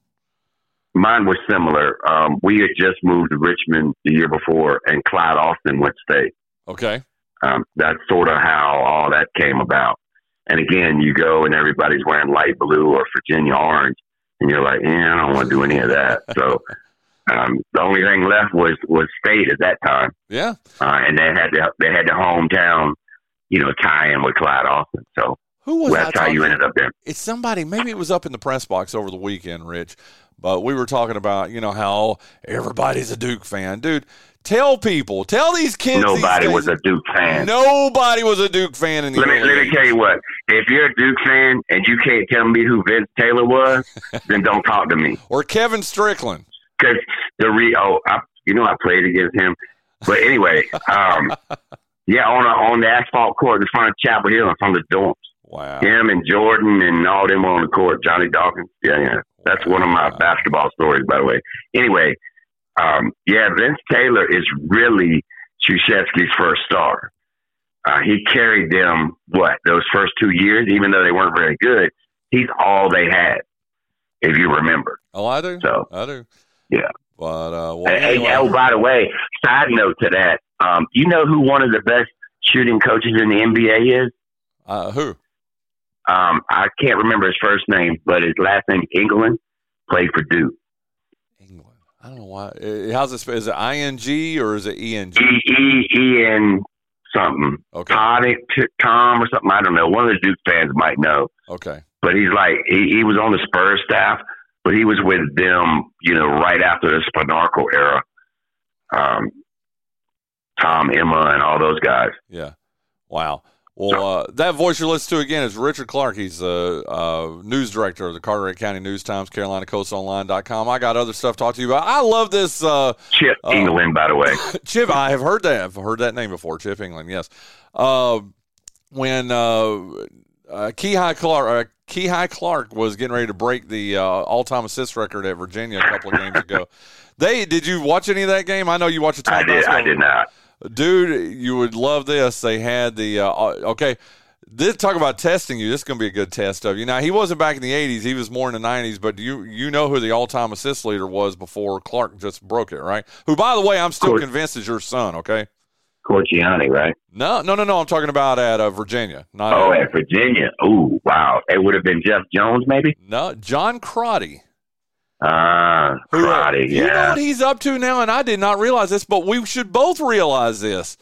Mine was similar. Um, we had just moved to Richmond the year before, and Clyde Austin went state. Okay. Um, that's sort of how all that came about. And again, you go and everybody's wearing light blue or Virginia orange, and you're like, yeah, I don't want to do any of that. [LAUGHS] So um, the only thing left was was state at that time, Yeah. uh, and they had the they had the hometown, you know, tie in with Clyde Austin. So Who was that's I how you ended up there. It's somebody, maybe it was up in the press box over the weekend, Rich, but we were talking about, you know, how everybody's a Duke fan. Dude, tell people, tell these kids. these Nobody days- was a Duke fan. Nobody was a Duke fan in the Let me let me tell you what. If you're a Duke fan and you can't tell me who Vince Taylor was, [LAUGHS] then don't talk to me. Or Kevin Strickland. Because the re oh, I, you know I played against him. But anyway, um, [LAUGHS] yeah, on a, on the asphalt court in front of Chapel Hill, in front of the dorms. Wow. Him and Jordan and all them on the court. Johnny Dawkins. Yeah, yeah. That's one of my basketball stories, by the way. Anyway, um, yeah, Vince Taylor is really Krzyzewski's first star. Uh, he carried them what those first two years, even though they weren't very good. He's all they had, if you remember. Oh, I do. So I do. yeah. But, uh, well, Hey, hey, anyway. oh, by the way, side note to that, um, you know who one of the best shooting coaches in the NBA is? Uh, who? Um, I can't remember his first name, but his last name England. Played for Duke. England. I don't know why. How's this? Is it ing or is it eng? E E E N something. Okay. Tom or something. I don't know. One of the Duke fans might know. Okay. But he's like he, he was on the Spurs staff, but he was with them, you know, right after the Spanarkel era. Um, Tom Emma and all those guys. Yeah. Wow. Well, uh, that voice you're listening to again is Richard Clark. He's the uh, news director of the Carteret County News Times, CarolinaCoastOnline.com. I got other stuff to talk to you about. I love this. Uh, Chip uh, England, by the way. [LAUGHS] Chip, I have heard that. I've heard that name before. Chip England, yes. uh, when uh, uh, Kihei Clark. Uh, Kihei Clark was getting ready to break the uh, all-time assist record at Virginia a couple of games ago. [LAUGHS] They did you watch any of that game? I know you watched a ton. I did. I did not. Dude, you would love this. They had the uh, okay. This talk about testing you. This is going to be a good test of you. Now he wasn't back in the '80s. He was more in the '90s. But you you know who the all-time assist leader was before Clark just broke it, right? Who, by the way, I'm still Court- convinced is your son. Okay. Corchiani, right? No, no, no, no. I'm talking about at uh, Virginia. Not Oh, at Virginia. Ooh, wow. It would have been Jeff Jones, maybe. no, John Crotty. Ah, Who, Crotty. You know what he's up to now, and I did not realize this, but we should both realize this.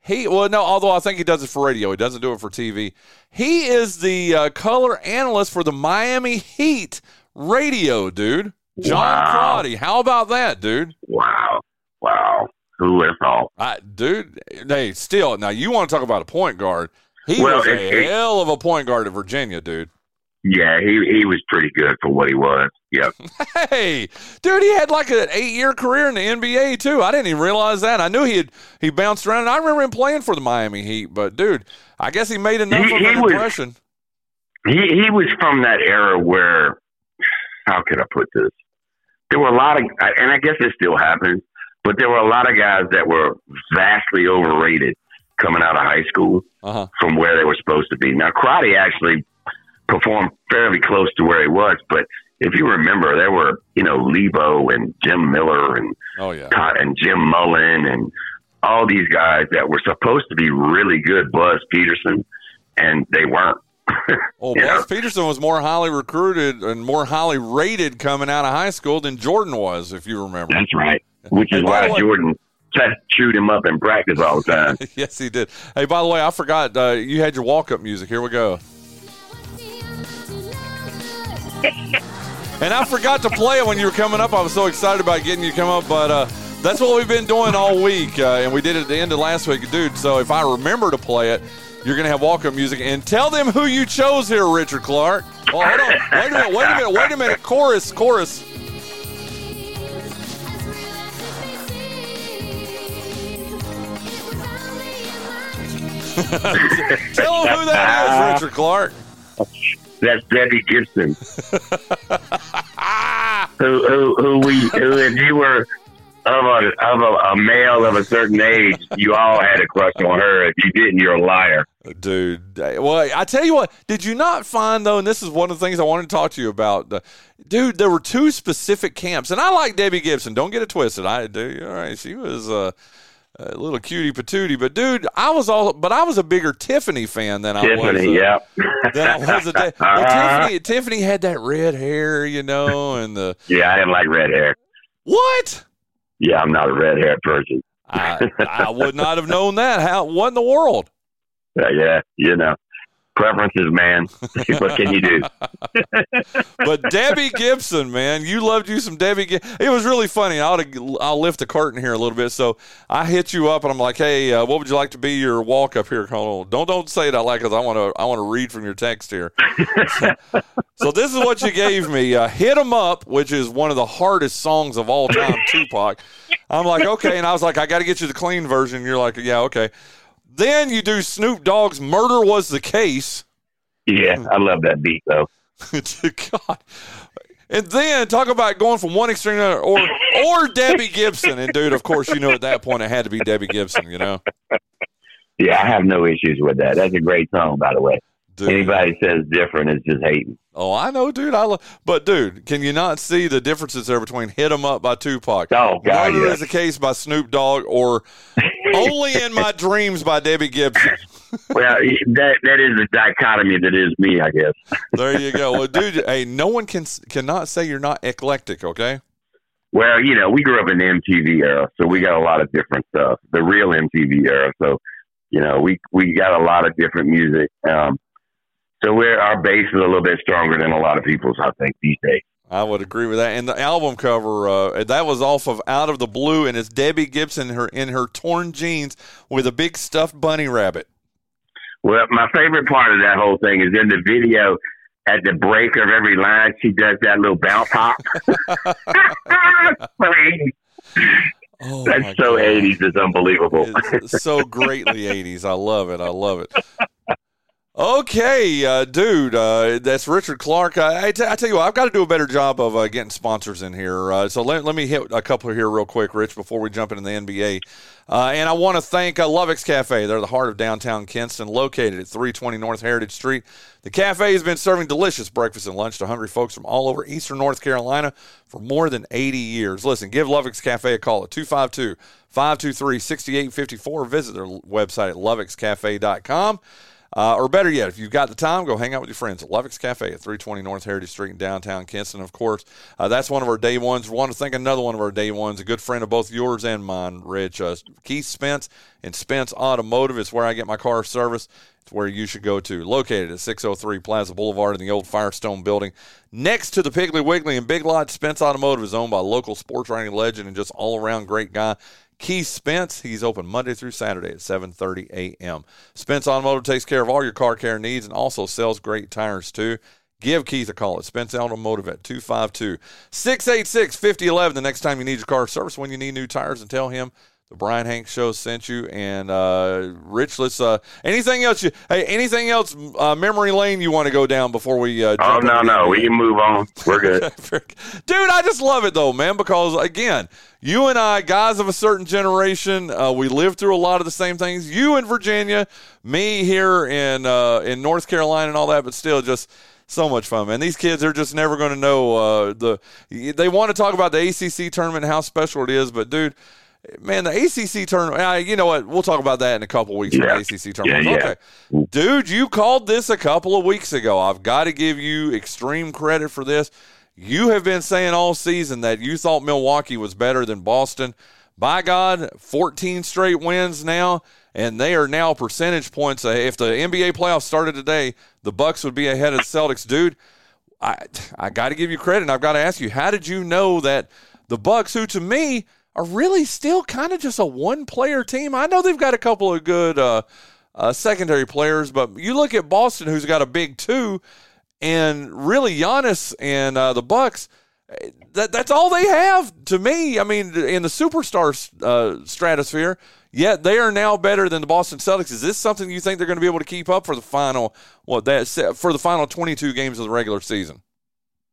He well, no, although I think he does it for radio, he doesn't do it for TV. He is the uh, color analyst for the Miami Heat radio, dude. John Wow. Crotty. How about that, dude? Wow. Wow. Who would have thought? I, dude, hey, still now you want to talk about a point guard? He Well, was a it- hell of a point guard at Virginia, dude. Yeah, he he was pretty good for what he was. Yep. [LAUGHS] Hey, dude, he had like an eight-year career in the NBA too. I didn't even realize that. I knew he had he bounced around. And I remember him playing for the Miami Heat, but dude, I guess he made enough He- of an was- impression. he he was from that era where how could I put this? There were a lot of and I guess it still happens, but there were a lot of guys that were vastly overrated coming out of high school Uh-huh. from where they were supposed to be. Now Crotty actually performed fairly close to where he was, but if you remember, there were you know Lebo and Jim Miller and Oh yeah. And Jim Mullen and all these guys that were supposed to be really good. Buzz Peterson, and they weren't. [LAUGHS] Well, Buzz know? Peterson was more highly recruited and more highly rated coming out of high school than Jordan was, if you remember. That's right. Which is why way- Jordan chewed him up in practice all the time. [LAUGHS] yes, he did. Hey, by the way, I forgot uh, you had your walk-up music. Here we go. And I forgot to play it when you were coming up. I was so excited about getting you come up, but uh, that's what we've been doing all week, uh, and we did it at the end of last week, dude. So if I remember to play it, you're gonna have walk-up music, and tell them who you chose here, Richard Clark. Oh, hold on, wait a minute, wait a minute, wait a minute. Chorus, chorus. [LAUGHS] Tell them who that is, Richard Clark. [LAUGHS] That's Debbie Gibson. [LAUGHS] who, who, who we, who, if you were of a of a, a male of a certain age, you all had a crush on her. If you didn't, you're a liar. dude. Well, I tell you what, did you not find though? And this is one of the things I wanted to talk to you about, dude. There were two specific camps, and I like Debbie Gibson. Don't get it twisted. I do. All right, she was uh, a little cutie patootie, but dude, I was all, but I was a bigger Tiffany fan than I was. Tiffany, uh, yeah. [LAUGHS] Than I was a day. Well, Tiffany, Tiffany had that red hair, you know, and the Yeah, I didn't like red hair. what? Yeah, I'm not a red hair person. I, [LAUGHS] I would not have known that. How? What in the world? Uh, yeah, you know, preferences, man. what can you do? [LAUGHS] but Debbie Gibson, man, you loved you some Debbie. It was really funny. I'll I'll lift the curtain here a little bit. So I hit you up and I'm like, hey, uh, what would you like to be your walk up here? On. Don't don't say it out loud because I want to I want to read from your text here. [LAUGHS] so this is what you gave me. Uh, Hit 'em up, which is one of the hardest songs of all time, Tupac. I'm like, okay, and I was like, I got to get you the clean version. You're like, yeah, okay. Then you do Snoop Dogg's "Murder Was the Case." Yeah, I love that beat though. [LAUGHS] God. And then talk about going from one extreme to another, or or Debbie Gibson. And dude, of course, you know at that point it had to be Debbie Gibson. You know, Yeah, I have no issues with that. That's a great song, by the way. Dude. Anybody says different is just hating. oh, I know, dude. I love, but dude, can you not see the differences there between "Hit 'Em Up" by Tupac, Oh God, "Murder yeah. Is the Case" by Snoop Dogg, or "Only in My Dreams" by Debbie Gibson? [LAUGHS] well, that that is the dichotomy that is me, I guess. There you go. Well, dude, [LAUGHS] hey, no one can cannot say you're not eclectic. Okay. Well, you know, we grew up in the MTV era, so we got a lot of different stuff. The real MTV era, so you know, we we got a lot of different music. Um, so we're our base is a little bit stronger than a lot of people's, I think, these days. I would agree with that. And the album cover, uh, that was off of Out of the Blue, and it's Debbie Gibson in her in her torn jeans with a big stuffed bunny rabbit. Well, my favorite part of that whole thing is in the video. At the break of every line, she does that little bounce hop. [LAUGHS] Oh, That's so God. 80s. It's unbelievable. It's so greatly 80s. I love it. I love it. Okay, uh, dude, uh, that's Richard Clark. I, tell you what, I've got to do a better job of uh, getting sponsors in here. Uh, so let, let me hit a couple here real quick, Rich, before we jump into the NBA. Uh, and I want to thank uh, Lovick's Cafe. They're the heart of downtown Kinston, located at 320 North Heritage Street. The cafe has been serving delicious breakfast and lunch to hungry folks from all over eastern North Carolina for more than 80 years. Listen, give Lovick's Cafe a call at 252 523 6854. Visit their website at lovickscafe.com. Uh, or better yet, if you've got the time, go hang out with your friends at Lovick's Cafe at 320 North Heritage Street in downtown Kinston. Of course, uh, that's one of our day ones. We want to thank another one of our day ones, a good friend of both yours and mine, Rich. Uh, Keith Spence and Spence Automotive is where I get my car service. It's where you should go to. Located at 603 Plaza Boulevard in the old Firestone building. Next to the Piggly Wiggly and Big Lot, Spence Automotive is owned by local sports writing legend and just all around great guy. Keith Spence, he's open Monday through Saturday at 7:30 a.m. Spence Automotive takes care of all your car care needs and also sells great tires too. Give Keith a call at Spence Automotive at 252-686-5011 the next time you need your car service when you need new tires and tell him the Brian Hanks show sent you and uh, Rich let's uh, anything else you hey anything else uh, memory lane you want to go down before we uh, Oh no, no, we can move on. We're [LAUGHS] good. Dude, I just love it though, man, because again, you and I, guys of a certain generation, uh, we lived through a lot of the same things. You in Virginia, me here in uh, in North Carolina and all that, but still just so much fun, man. These kids are just never going to know uh, the. They want to talk about the ACC tournament and how special it is, but dude, man, the ACC tournament. You know what? We'll talk about that in a couple weeks. for Yeah. The ACC tournament. Yeah, yeah. Okay, dude, you called this a couple of weeks ago. I've got to give you extreme credit for this. You have been saying all season that you thought Milwaukee was better than Boston. By God, 14 straight wins now, and they are now percentage points. If the NBA playoffs started today, the Bucks would be ahead of the Celtics, dude. I I got to give you credit, and I've got to ask you, how did you know that the Bucks, who to me are really still kind of just a one-player team? I know they've got a couple of good uh, uh, secondary players, but you look at Boston, who's got a big two, and really Giannis and uh, the Bucks. eh, That that's all they have to me. I mean, in the superstar uh, stratosphere, yet they are now better than the Boston Celtics. Is this something you think they're going to be able to keep up for the final what that for the final twenty two games of the regular season?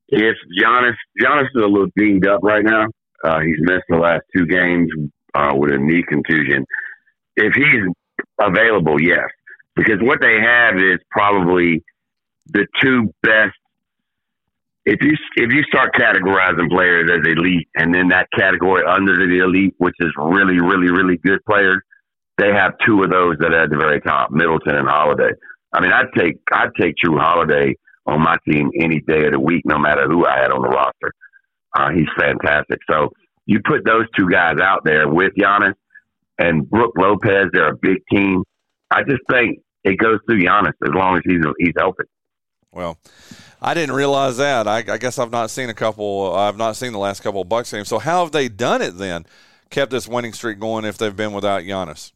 If Giannis, Giannis is a little dinged up right now. Uh, he's missed the last two games uh, with a knee contusion. If he's available, yes, because what they have is probably the two best. If you if you start categorizing players as elite, and then that category under the elite, which is really, really, really good players, they have two of those that are at the very top, Middleton and Holiday. I mean, I'd take I'd take Jrue Holiday on my team any day of the week, no matter who I had on the roster. Uh, he's fantastic. So you put those two guys out there with Giannis and Brook Lopez. They're a big team. I just think it goes through Giannis as long as he's he's healthy. Well, I didn't realize that. I, I guess I've not seen a couple. I've not seen the last couple of Bucks games. So how have they done it then? Kept this winning streak going if they've been without Giannis.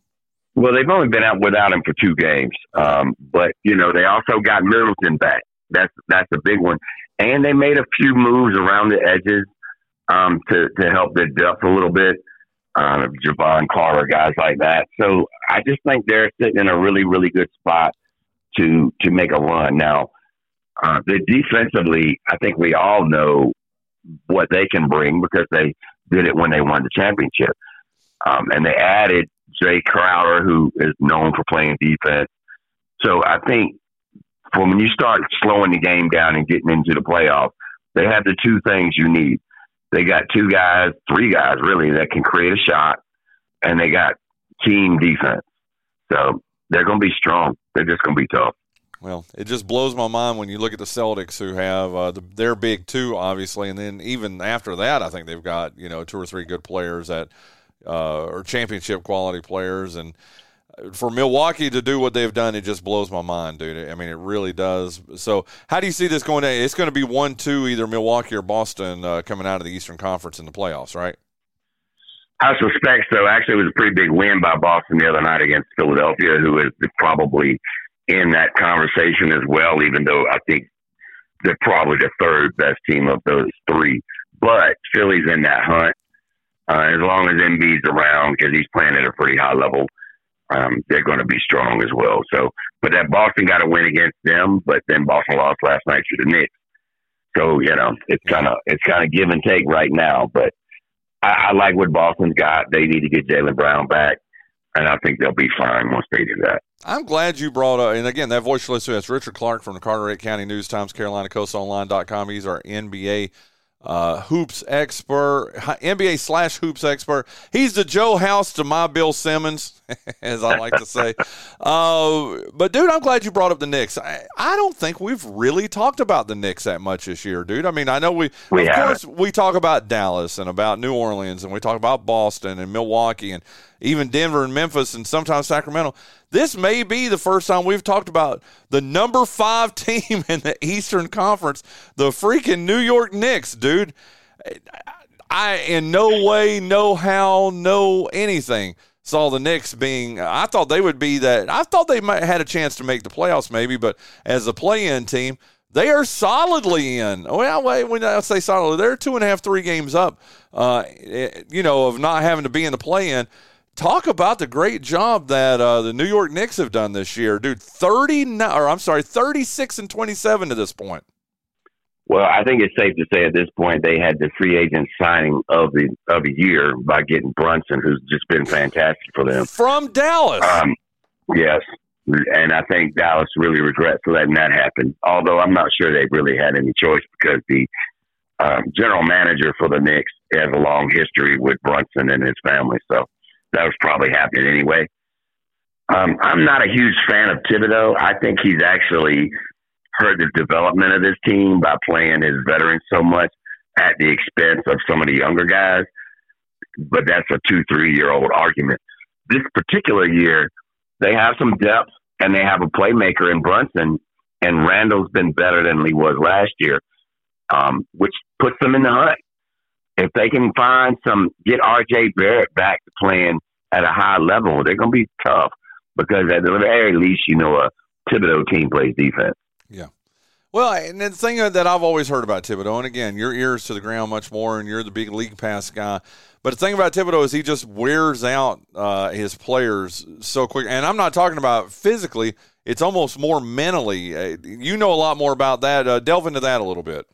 Well, they've only been out without him for two games, um, but you know they also got Middleton back. That's that's a big one, and they made a few moves around the edges um, to to help their depth a little bit. Uh, Jevon Carter, guys like that. So I just think they're sitting in a really really good spot to to make a run. Now, uh, the defensively, I think we all know what they can bring because they did it when they won the championship, um, and they added Jae Crowder, who is known for playing defense. So I think when you start slowing the game down and getting into the playoffs, they have the two things you need. They got two guys, three guys really, that can create a shot, and they got team defense. So they're going to be strong. They're just going to be tough. Well, it just blows my mind when you look at the Celtics, who have uh, the, they're big too, obviously, and then even after that, I think they've got you know two or three good players that uh, are championship quality players, and for Milwaukee to do what they've done, it just blows my mind, dude. I mean, it really does. So, how do you see this going? To, it's going to be one, two, either Milwaukee or Boston uh, coming out of the Eastern Conference in the playoffs, right? I suspect so. Actually, it was a pretty big win by Boston the other night against Philadelphia, who is probably in that conversation as well, even though I think they're probably the third best team of those three. But Philly's in that hunt. Uh, as long as Embiid's around, because he's playing at a pretty high level, um, they're going to be strong as well. So, but that Boston got to win against them, but then Boston lost last night to the Knicks. So you know, it's kind of it's kind of give and take right now. But I, I like what Boston's got. They need to get Jaylen Brown back, and I think they'll be fine once they do that. I'm glad you brought up, and again, that voice you listen to, that's Richard Clark from the Carteret County News Times, CarolinaCoastOnline.com. He's our NBA uh, hoops expert, NBA slash hoops expert. He's the Joe House to my Bill Simmons, [LAUGHS] as I like to say. [LAUGHS] Uh, but dude, I'm glad you brought up the Knicks. I, I, don't think we've really talked about the Knicks that much this year, dude. I mean, I know we, we of course, we talk about Dallas and about New Orleans, and we talk about Boston and Milwaukee and even Denver and Memphis and sometimes Sacramento. This may be the first time we've talked about the number five [LAUGHS] team in the Eastern Conference, the freaking New York Knicks, dude. I, in no way, no how, no anything saw the Knicks being. I thought they would be that. I thought they might had a chance to make the playoffs, maybe, but as a play-in team, they are solidly in. Well, when I say solidly, they're two and a half, three games up. Uh, eh, you know, of not having to be in the play-in talk about the great job that uh, the New York Knicks have done this year, dude. Thirty, or I'm sorry, thirty six and twenty seven to this point. Well, I think it's safe to say at this point they had the free agent signing of the of the year by getting Brunson, who's just been fantastic for them from Dallas. Um, yes, and I think Dallas really regrets letting that happen. Although I'm not sure they really had any choice because the um, general manager for the Knicks has a long history with Brunson and his family, so that was probably happening anyway. Um, I'm not a huge fan of Thibodeau. I think he's actually hurt the development of this team by playing his veterans so much at the expense of some of the younger guys. But that's a two, three year old argument. This particular year, they have some depth and they have a playmaker in Brunson, and Randle's been better than he was last year, um, which puts them in the hunt if they can find some, get RJ Barrett back to playing at a high level, they're going to be tough because at the very least, you know, a Thibodeau team plays defense. Yeah. Well, and the thing that I've always heard about Thibodeau, and again, your ears to the ground much more, and you're the big league pass guy. But the thing about Thibodeau is he just wears out uh, his players so quick. And I'm not talking about physically; it's almost more mentally. Uh, you know a lot more about that. Uh, delve into that a little bit.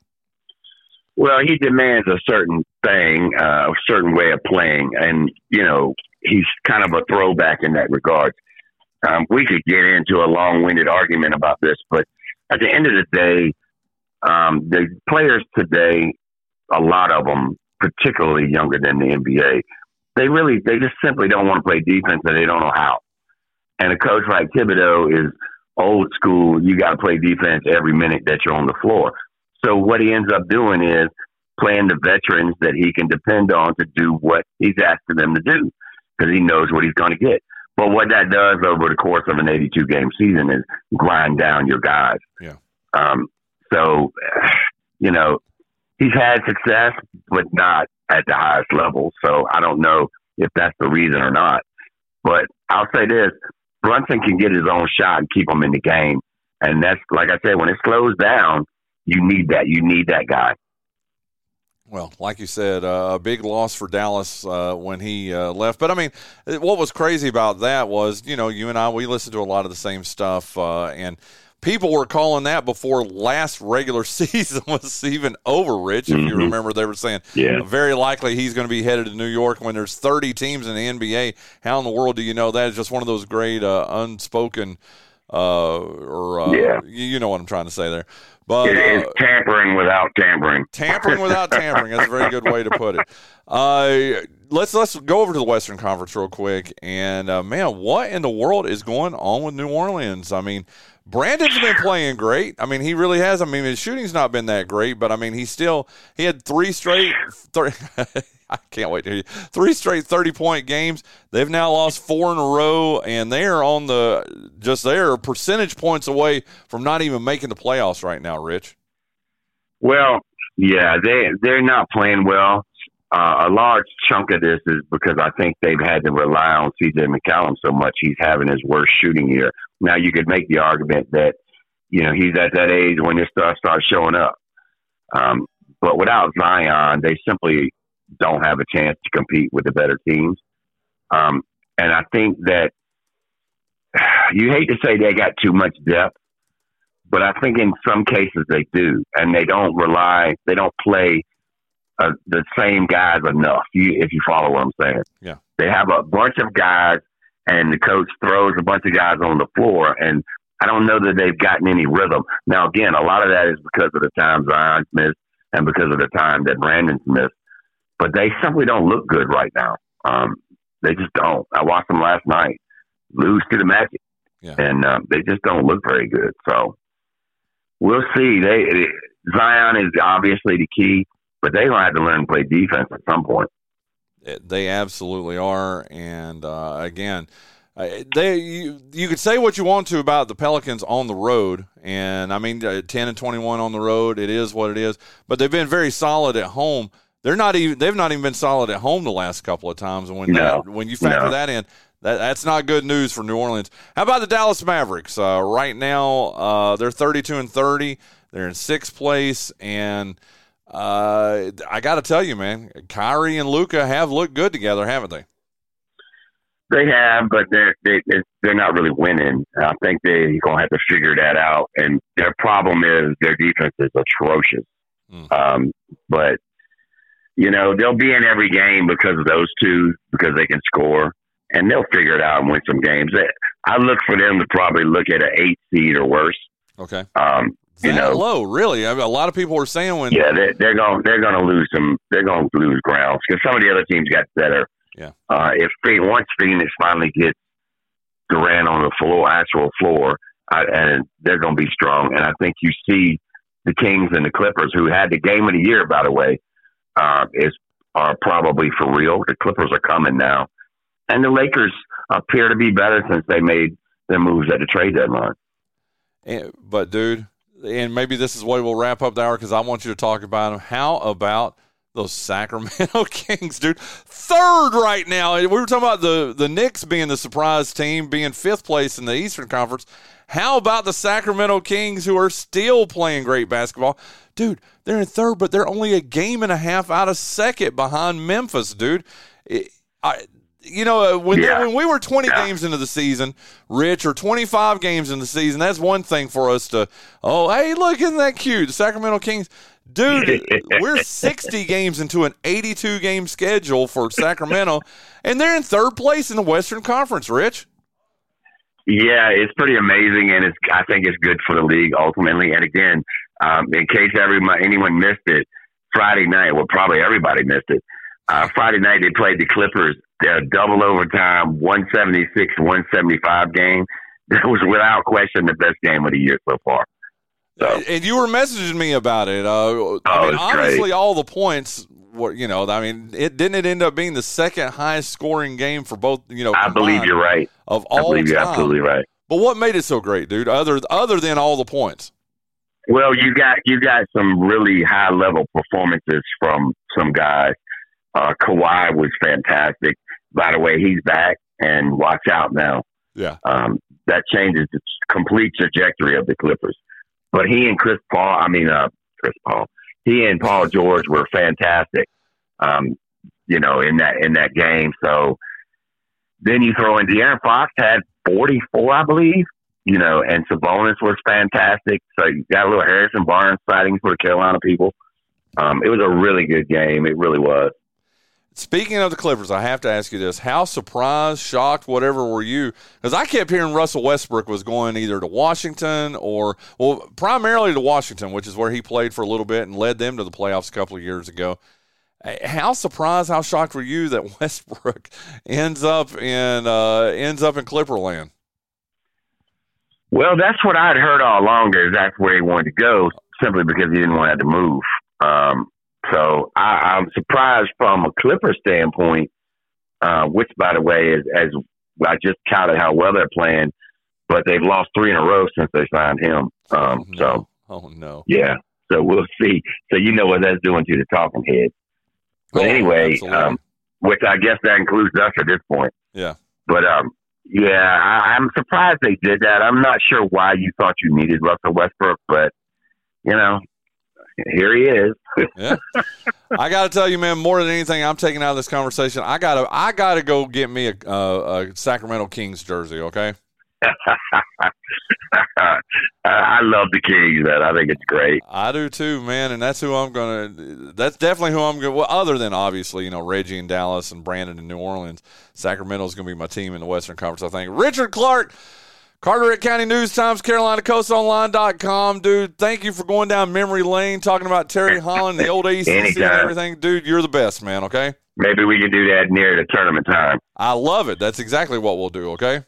Well, he demands a certain thing, uh, a certain way of playing, and you know he's kind of a throwback in that regard. Um, we could get into a long-winded argument about this, but at the end of the day, um, the players today, a lot of them, particularly younger than the NBA, they really they just simply don't want to play defense and they don't know how. And a coach like Thibodeau is old school. You got to play defense every minute that you're on the floor. So what he ends up doing is playing the veterans that he can depend on to do what he's asking them to do because he knows what he's going to get. But what that does over the course of an 82 game season is grind down your guys. Yeah. Um, so, [SIGHS] you know, he's had success, but not at the highest level. So I don't know if that's the reason or not. But I'll say this Brunson can get his own shot and keep him in the game. And that's, like I said, when it slows down, you need that. You need that guy. Well, like you said, uh, a big loss for Dallas uh, when he uh, left. But I mean, what was crazy about that was, you know, you and I, we listened to a lot of the same stuff, uh, and people were calling that before last regular [LAUGHS] season was even over. Rich, if mm-hmm. you remember, they were saying, yeah, very likely he's going to be headed to New York when there's 30 teams in the NBA. How in the world do you know that? It's just one of those great uh, unspoken, uh, or yeah. you know what I'm trying to say there. But it is uh, tampering without tampering. Tampering without [LAUGHS] tampering. That's a very good way to put it. Uh, let's let's go over to the Western Conference real quick. And uh, man, what in the world is going on with New Orleans? I mean, Brandon's been playing great. I mean, he really has. I mean, his shooting's not been that great, but I mean, he still he had three straight. Three, [LAUGHS] [LAUGHS] I can't wait to hear you. Three straight thirty point games. They've now lost four in a row, and they are on the just there percentage points away from not even making the playoffs right now. Rich. Well, yeah, they they're not playing well. Uh, a large chunk of this is because I think they've had to rely on CJ McCollum so much. He's having his worst shooting year. Now you could make the argument that you know he's at that age when this stuff starts showing up. Um, but without Zion, they simply don't have a chance to compete with the better teams. Um, and I think that [SIGHS] you hate to say they got too much depth, but I think in some cases they do, and they don't rely, they don't play uh, the same guys enough. You, if you follow what I'm saying, Yeah. they have a bunch of guys, and the coach throws a bunch of guys on the floor, and I don't know that they've gotten any rhythm. Now, again, a lot of that is because of the time Zion's missed and because of the time that Brandon's missed, but they simply don't look good right now. Um, they just don't. I watched them last night lose to the Magic, Yeah. and um, they just don't look very good. So we'll see. They Zion is obviously the key, but they're gonna have to learn to play defense at some point. They absolutely are, and uh, again, uh, they you, you could say what you want to about the Pelicans on the road, and I mean uh, ten and twenty one on the road, it is what it is. But they've been very solid at home. They're not even they've not even been solid at home the last couple of times. And when No. that, when you factor No. that in, that, that's not good news for New Orleans. How about the Dallas Mavericks? Uh, right now, uh, they're thirty two and thirty. They're in sixth place, and uh, I got to tell you, man, Kyrie and Luka have looked good together, haven't they? They have, but they're they, they're not really winning. I think they're gonna have to figure that out. And their problem is their defense is atrocious. Um, but you know they'll be in every game because of those two because they can score and they'll figure it out and win some games. I look for them to probably look at an eight seed or worse. Okay. Um, you know, low, really. I mean, a lot of people were saying when yeah, they're, they're going they're going to lose some. They're going to lose ground because some of the other teams got better. Yeah. Uh, if Phoenix, once Phoenix finally gets Durant on the floor, actual floor, I, and they're going to be strong. And I think you see the Kings and the Clippers, who had the game of the year, by the way, uh, is are probably for real. The Clippers are coming now, and the Lakers appear to be better since they made their moves at the trade deadline. And, but dude, and maybe this is what we'll wrap up the hour because I want you to talk about them. How about those Sacramento [LAUGHS] Kings, dude? Third right now. We were talking about the the Knicks being the surprise team, being fifth place in the Eastern Conference. How about the Sacramento Kings, who are still playing great basketball, dude? They're in third, but they're only a game and a half out of second behind Memphis, dude. It, I, you know, uh, when Yeah. when we were 20 games into the season, Rich, or 25 games in the season, that's one thing for us to, oh, hey, look, isn't that cute? The Sacramento Kings. Dude, [LAUGHS] we're 60 games into an 82 game schedule for Sacramento, and they're in third place in the Western Conference, Rich. Yeah, it's pretty amazing, and it's I think it's good for the league ultimately. And again, um, in case everyone anyone missed it, Friday night, well, probably everybody missed it. Uh, Friday night they played the Clippers. Their double overtime, one seventy six, one seventy five game. [LAUGHS] That was without question the best game of the year so far. So And you were messaging me about it. Uh, I Oh, mean, it's obviously, great. all the points were, you know, I mean, it didn't it end up being the second highest scoring game for both, you know, I believe you're right. Of I all believe you're time. absolutely right. But what made it so great, dude? Other other than all the points. Well, you got you got some really high level performances from some guys. Uh, Kawhi was fantastic. By the way, he's back, and watch out now. Yeah. Um, that changes the complete trajectory of the Clippers. But he and Chris Paul, I mean, uh, Chris Paul, he and Paul George were fantastic. Um, you know, in that in that game. So then you throw in De'Aaron Fox had 44, I believe. You know, and Sabonis was fantastic. So you got a little Harrison Barnes sighting for the Carolina people. Um, it was a really good game. It really was. Speaking of the Clippers, I have to ask you this: How surprised, shocked, whatever were you? Because I kept hearing Russell Westbrook was going either to Washington or, well, primarily to Washington, which is where he played for a little bit and led them to the playoffs a couple of years ago. How surprised, how shocked were you that [LAUGHS] Westbrook ends up in uh, ends up in Clipperland? Well, that's what I'd heard all along. That that's where he wanted to go, simply because he didn't want to have to move. Um, so I, I'm surprised from a Clipper standpoint, uh, which, by the way, is as I just counted how well they're playing, but they've lost three in a row since they signed him. Um, So Oh no! yeah, so we'll see. So you know what that's doing to the talking head. But Oh, anyway, um, which I guess that includes us at this point. Yeah. But um, yeah, I, I'm surprised they did that. I'm not sure why you thought you needed Russell Westbrook, but you know, here he is. [LAUGHS] yeah. I got to tell you, man, more than anything, I'm taking out of this conversation. I got to, I got to go get me a, a Sacramento Kings jersey. Okay. [LAUGHS] I love the Kings, man. I think it's great. I do too, man, and that's who I'm gonna. That's definitely who I'm gonna. Well, other than obviously, you know, Reggie in Dallas and Brandon in New Orleans, Sacramento is gonna be my team in the Western Conference. I think. Richard Clark. Carteret County News Times, Carolina Coast Online.com. Dude, thank you for going down memory lane, talking about Terry Holland, the old ACC and everything. Dude, you're the best, man, okay? Maybe we can do that near the tournament time. I love it. That's exactly what we'll do, okay?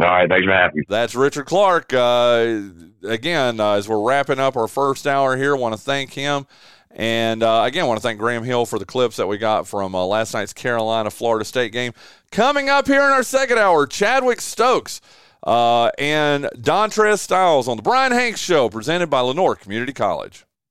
All right, thanks for having me. That's Richard Clark. Uh, again, uh, as we're wrapping up our first hour here, want to thank him. And uh, again, want to thank Graham Hill for the clips that we got from uh, last night's Carolina Florida State game. Coming up here in our second hour, Chadwick Stokes uh, and Dontrez Styles on the Brian Hanks Show, presented by Lenoir Community College.